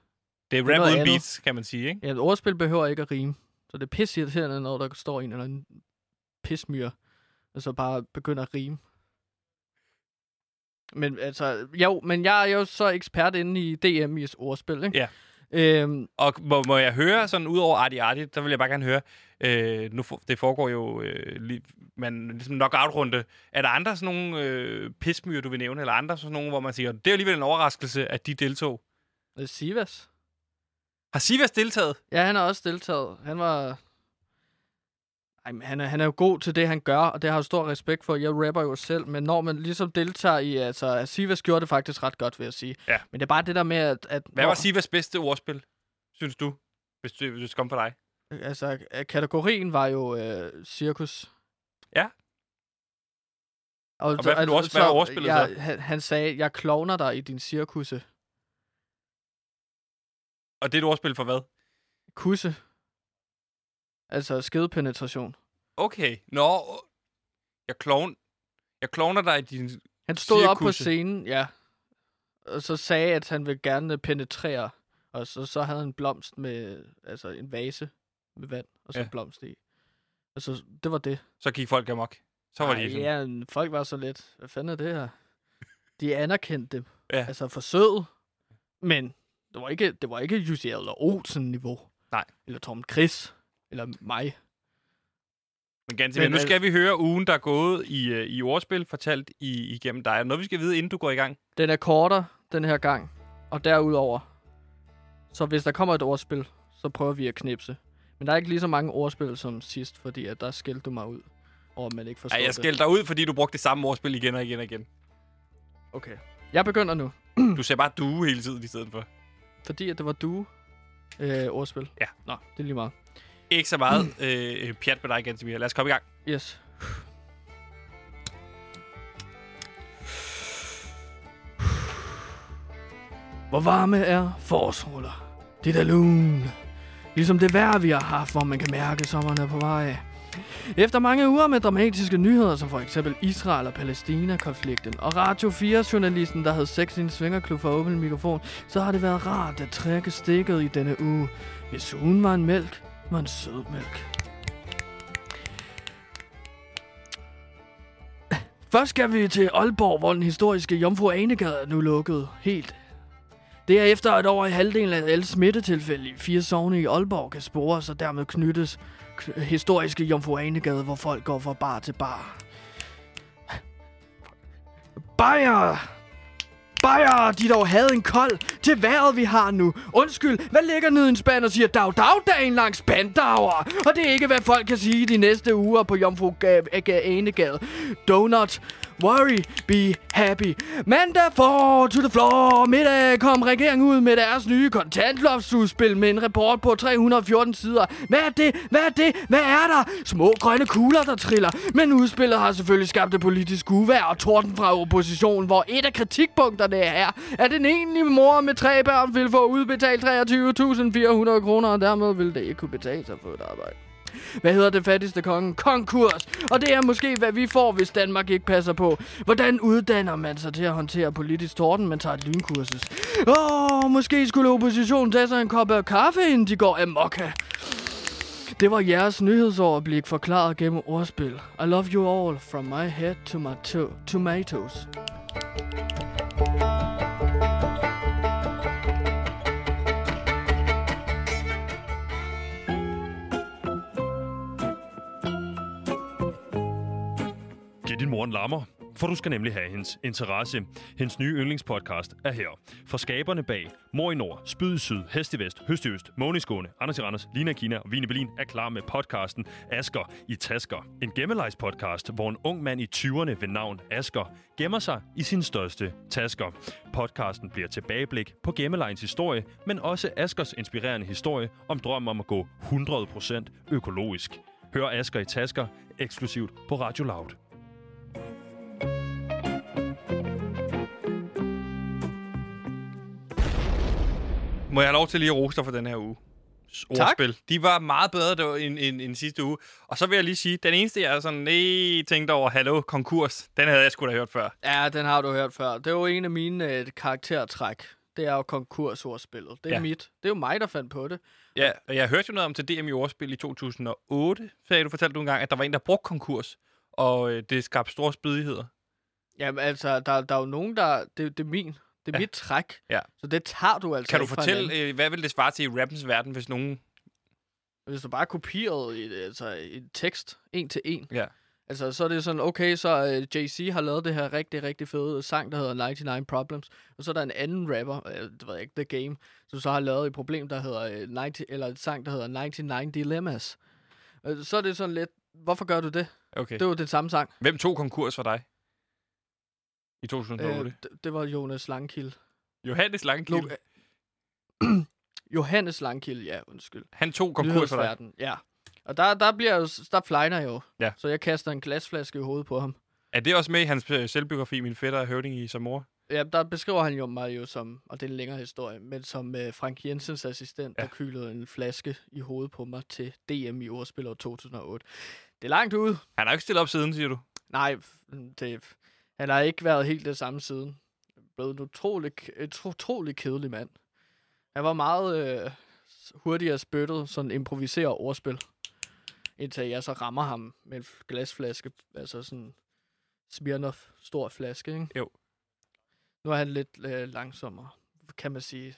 Det er rap uden beats, kan man sige, ikke? Ja, et ordspil behøver ikke at rime. Så det er pisse irriterende, når der står en eller anden pismyr, og så bare begynder at rime. Men altså, jo, men jeg er jo så ekspert inde i DM i ordspil, ikke? Ja. Øhm, Og må, må jeg høre, sådan ud over Arti Artit, der vil jeg bare gerne høre, øh, nu for, det foregår jo øh, li, man, ligesom knockout-runde. Er der andre sådan nogle øh, pismyr, du vil nævne, eller andre sådan nogle, hvor man siger, det er alligevel en overraskelse, at de deltog? øh, Sivas. Har Sivas deltaget? Ja, han har også deltaget. Han var... Ej, men han er, han er jo god til det, han gør, og det har jeg stor respekt for. Jeg rapper jo selv, men når man ligesom deltager i... Altså, Sivas gjorde det faktisk ret godt, vil jeg sige. Ja. Men det er bare det der med, at... at Hvad når, var Sivas bedste ordspil, synes du? Hvis det, hvis det kom for dig. Altså, øh, kategorien var jo øh, cirkus. Ja. Og, Og hvad vil du også- hvad ordspillet jeg, så? Han, han sagde, jeg klovner dig i din cirkusse. Og det er et ordspil for hvad? Kusse. Altså skedpenetration. Okay, nå, jeg klovn, jeg klovner dig i din... Han stod op på Cirkusse. scenen, ja. Og så sagde, at han ville gerne penetrere. Og så, så havde han en blomst med, altså en vase med vand, og så Ja. ja. blomst i. Altså, det var det. Så gik folk amok. Så var Ej, de sådan, ja, folk var så lidt. Hvad fanden er det her? [LAUGHS] De anerkendte dem. Ja. Altså forsøget. Men det var ikke, det var ikke Jussi Adler Olsen-niveau. Nej. Eller Tom Chris. Eller mig. Men ganske Men men, nu al- skal vi høre ugen, der er gået i, øh, i ordspil, fortalt i, igennem dig. Noget, vi skal vide, inden du går i gang? Den er kortere den her gang. Og derudover. Så hvis der kommer et ordspil, så prøver vi at knipse. Men der er ikke lige så mange ordspil som sidst, fordi at der skældte du mig ud. Og man ikke forstår Ej, jeg skældte dig ud, fordi du brugte det samme ordspil igen og igen og igen. Okay. Jeg begynder nu. [CLEARS THROAT] Du ser bare due hele tiden i stedet for. Fordi at det var du øh, ordspil. Ja. Nå, det er lige meget. Ikke så meget øh, pjat med dig, Gantemir. Lad os komme i gang. Yes. Hvor varme er forårsruller? Det er lun. Ligesom det vejr, vi har haft, hvor man kan mærke, sommeren er på vej. Efter mange uger med dramatiske nyheder, som for eksempel Israel og Palæstina-konflikten, og Radio 4-journalisten, der havde sex i en svingerklub for åben mikrofon, så har det været rart at trække stikket i denne uge. Hvis ugen var en mælk, var en sødmælk. Først skal vi til Aalborg, hvor den historiske Jomfru Anegade er nu lukket helt. Det er efter, at over i halvdelen af alle smittetilfælde i fire sovne i Aalborg kan spores og dermed knyttes k- historiske Jomfru Anegade, hvor folk går fra bar til bar. Bajer! Bajer, de dog havde en kold til vejret, vi har nu. Undskyld, hvad ligger nede i en spand og siger dag dag dagen lang spandauer? Og det er ikke, hvad folk kan sige de næste uger på Jomfru Anegade. Donut worry, be happy. Mandag for to the floor. Middag kom regeringen ud med deres nye kontantloftsudspil med en rapport på 314 sider. Hvad er det? Hvad er det? Hvad er der? Små grønne kugler, der triller. Men udspillet har selvfølgelig skabt et politisk uvær og torden fra oppositionen, hvor et af kritikpunkterne er, at en enlig mor med tre børn vil få udbetalt 23.400 kroner, og dermed vil det ikke kunne betale sig for et arbejde. Hvad hedder det fattigste konge? Konkurs. Og det er måske, hvad vi får, hvis Danmark ikke passer på. Hvordan uddanner man sig til at håndtere politisk torden, man tager et lynkursus? Åh, oh, måske skulle oppositionen tage sig en kop af kaffe, inden de går amok. Det var jeres nyhedsoverblik forklaret gennem ordspil. I love you all from my head to my to- tomatoes. Din mor en lammer. for du skal nemlig have hendes interesse. Hendes nye yndlingspodcast er her. For skaberne bag Mor i Nord, Spyd i Syd, Hest i Vest, Høst i Øst, Måne i Skåne, Anders i Randers, Lina i Kina og Vine i Berlin er klar med podcasten Asker i Tasker. En gemmelejs podcast, hvor en ung mand i 20'erne ved navn Asker gemmer sig i sin største tasker. Podcasten bliver tilbageblik på gemmelejens historie, men også Askers inspirerende historie om drømmen om at gå 100% økologisk. Hør Asker i Tasker eksklusivt på Radio Loud. Må jeg have lov til lige at rose dig for den her uge? Ordspil. De var meget bedre der, end, end, end sidste uge. Og så vil jeg lige sige, den eneste, jeg sådan lige tænkte over, hallo, konkurs, den havde jeg sgu da hørt før. Ja, den har du hørt før. Det er jo en af mine øh, karaktertræk. Det er jo konkursordspillet. Det er Ja. mit. Det er jo mig, der fandt på det. Ja, og jeg hørte jo noget om til DM i ordspil i 2008, sagde du, fortalte du en gang, at der var en, der brugte konkurs, og øh, det skabte store spydigheder. Jamen altså, der, der er jo nogen, der... Det, det er min. Det er Ja. mit træk. Ja. Så det tager du altså Kan du fortælle, øh, hvad vil det svare til i rappens verden, hvis nogen... Hvis du bare kopierede i, altså, en tekst, en til en. Ja. Altså, så er det sådan, okay, så uh, Jay-Z har lavet det her rigtig, rigtig fede sang, der hedder 99 Problems. Og så er der en anden rapper, uh, det ved jeg ikke, The Game, som så har lavet et problem, der hedder, uh, 90, eller et sang, der hedder 99 Dilemmas. Uh, så er det sådan lidt, hvorfor gør du det? Okay. Det var den samme sang. Hvem tog konkurs for dig? I 2008? Uh, det, det var Jonas Langkild. Johannes Langkild. Lo- [CLEARS THROAT] Johannes Langkild, ja, undskyld. Han tog konkurs for dig. Ja. Og der, der bliver jo, der flejner jo. Ja. Så jeg kaster en glasflaske i hovedet på ham. Er det også med i hans øh, selvbiografi, Min fætter er høvding i Samora? Ja, der beskriver han jo mig jo som, og det er en længere historie, men som uh, Frank Jensens assistent, Ja. der kylede en flaske i hovedet på mig til DM i ordspil år 2008. Det er langt ud. Han har ikke stillet op siden, siger du. Nej, det, han har ikke været helt det samme siden. Blevet en utrolig, et utrolig kedelig mand. Han var meget øh, hurtigere spyttet, sådan improviserer ordspil. Indtil jeg så rammer ham med en glasflaske, altså sådan Smirnoff stor flaske, ikke? Jo. Nu er han lidt øh, langsommere, kan man sige.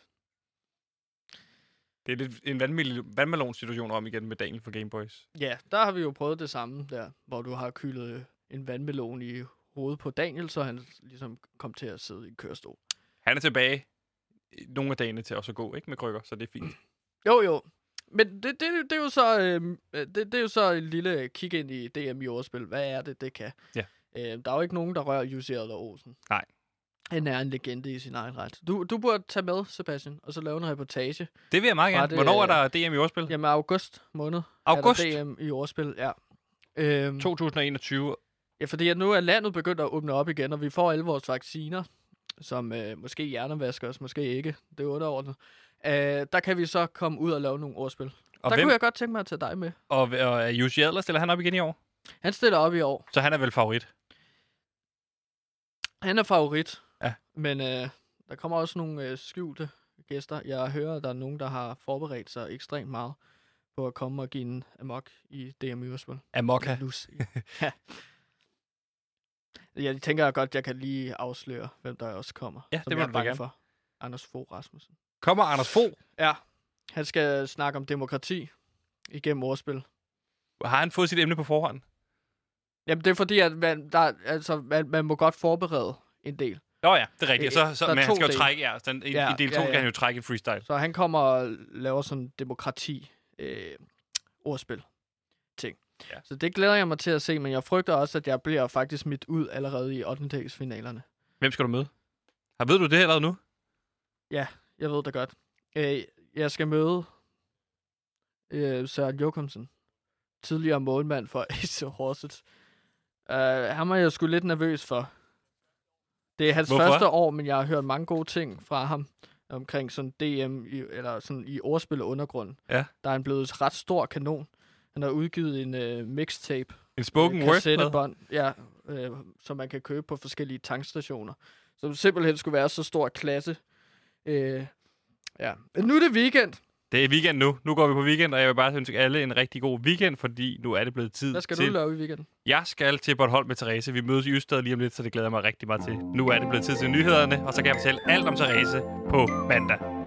Det er lidt en vandmel- vandmelon-situation om igen med Daniel fra Gameboys. Ja, der har vi jo prøvet det samme der, hvor du har kylet en vandmelon i hovedet på Daniel, så han ligesom kom til at sidde i en kørestol. Han er tilbage nogle af dagene til også at gå, ikke med krykker, så det er fint. [CLEARS THROAT] Jo, jo. Men det, det, det, er jo så, øh, det, det er jo så en lille kig ind i DM i ordspil. Hvad er det, det kan? Ja. Øh, der er jo ikke nogen, der rører Jussi Adler Olsen. Nej. Han er en legende i sin egen ret. Du, du burde tage med, Sebastian, og så lave en reportage. Det vil jeg meget gerne. det, Hvornår er øh, der DM i ordspil? Jamen, august måned August? er der DM i ordspil, ja. Øhm, 2021. Ja, fordi at nu er landet begyndt at åbne op igen, og vi får alle vores vacciner, som øh, måske hjernevasker os, måske ikke. Det er underordnet. Øh, der kan vi så komme ud og lave nogle ordspil. Og, der hvem, kunne jeg godt tænke mig at tage dig med. og, og er Jussi Adler, stiller han op igen i år? Han stiller op i år. Så han er vel favorit. Han er favorit. Ja. Men øh, der kommer også nogle øh, skjulte gæster. Jeg hører, at der er nogen, der har forberedt sig ekstremt meget på at komme og give en amok i DM. Amokka. Lus. ja. [LAUGHS] Jeg tænker godt, jeg kan lige afsløre, hvem der også kommer. Ja, det må jeg bange for. Anders Fogh Rasmussen. Kommer Anders Fogh? Ja, han skal snakke om demokrati igennem ordspil. Har han fået sit emne på forhånd? Jamen, det er fordi, at man, der, altså, man, man må godt forberede en del. Nå ja, det er rigtigt. Så, så, Der er men han skal jo dele. trække, ja. Den, i, Ja, I del 2 ja, ja, kan han jo trække et freestyle. Så han kommer og laver sådan demokrati øh, ordspil ting. Ja. Så det glæder jeg mig til at se, men jeg frygter også, at jeg bliver faktisk smidt ud allerede i 8. finalerne. Hvem skal du møde? Har ved du det allerede nu? Jeg ved det godt. Øh, jeg skal møde øh, Søren Jokumsen, tidligere målmand for [LAUGHS] AC Horsens. Uh, ham er jeg sgu lidt nervøs for. Det er hans Hvorfor? første år, men jeg har hørt mange gode ting fra ham omkring sådan DM, i, eller sådan i ordspil og undergrund. Ja. Der er han blevet et ret stor kanon. Han har udgivet en uh, mixtape En spoken øh, word? ja, øh, som man kan købe på forskellige tankstationer. Som simpelthen skulle være så stor klasse. Øh, ja. Nu er det weekend. Det er weekend nu. Nu går vi på weekend, og jeg vil bare ønske alle en rigtig god weekend, fordi nu er det blevet tid Hvad skal til... du lave i weekenden? Jeg skal til Bornholm med Therese. Vi mødes i Ystad lige om lidt, så det glæder jeg mig rigtig meget til. Nu er det blevet tid til nyhederne, og så kan jeg fortælle alt om Therese på mandag.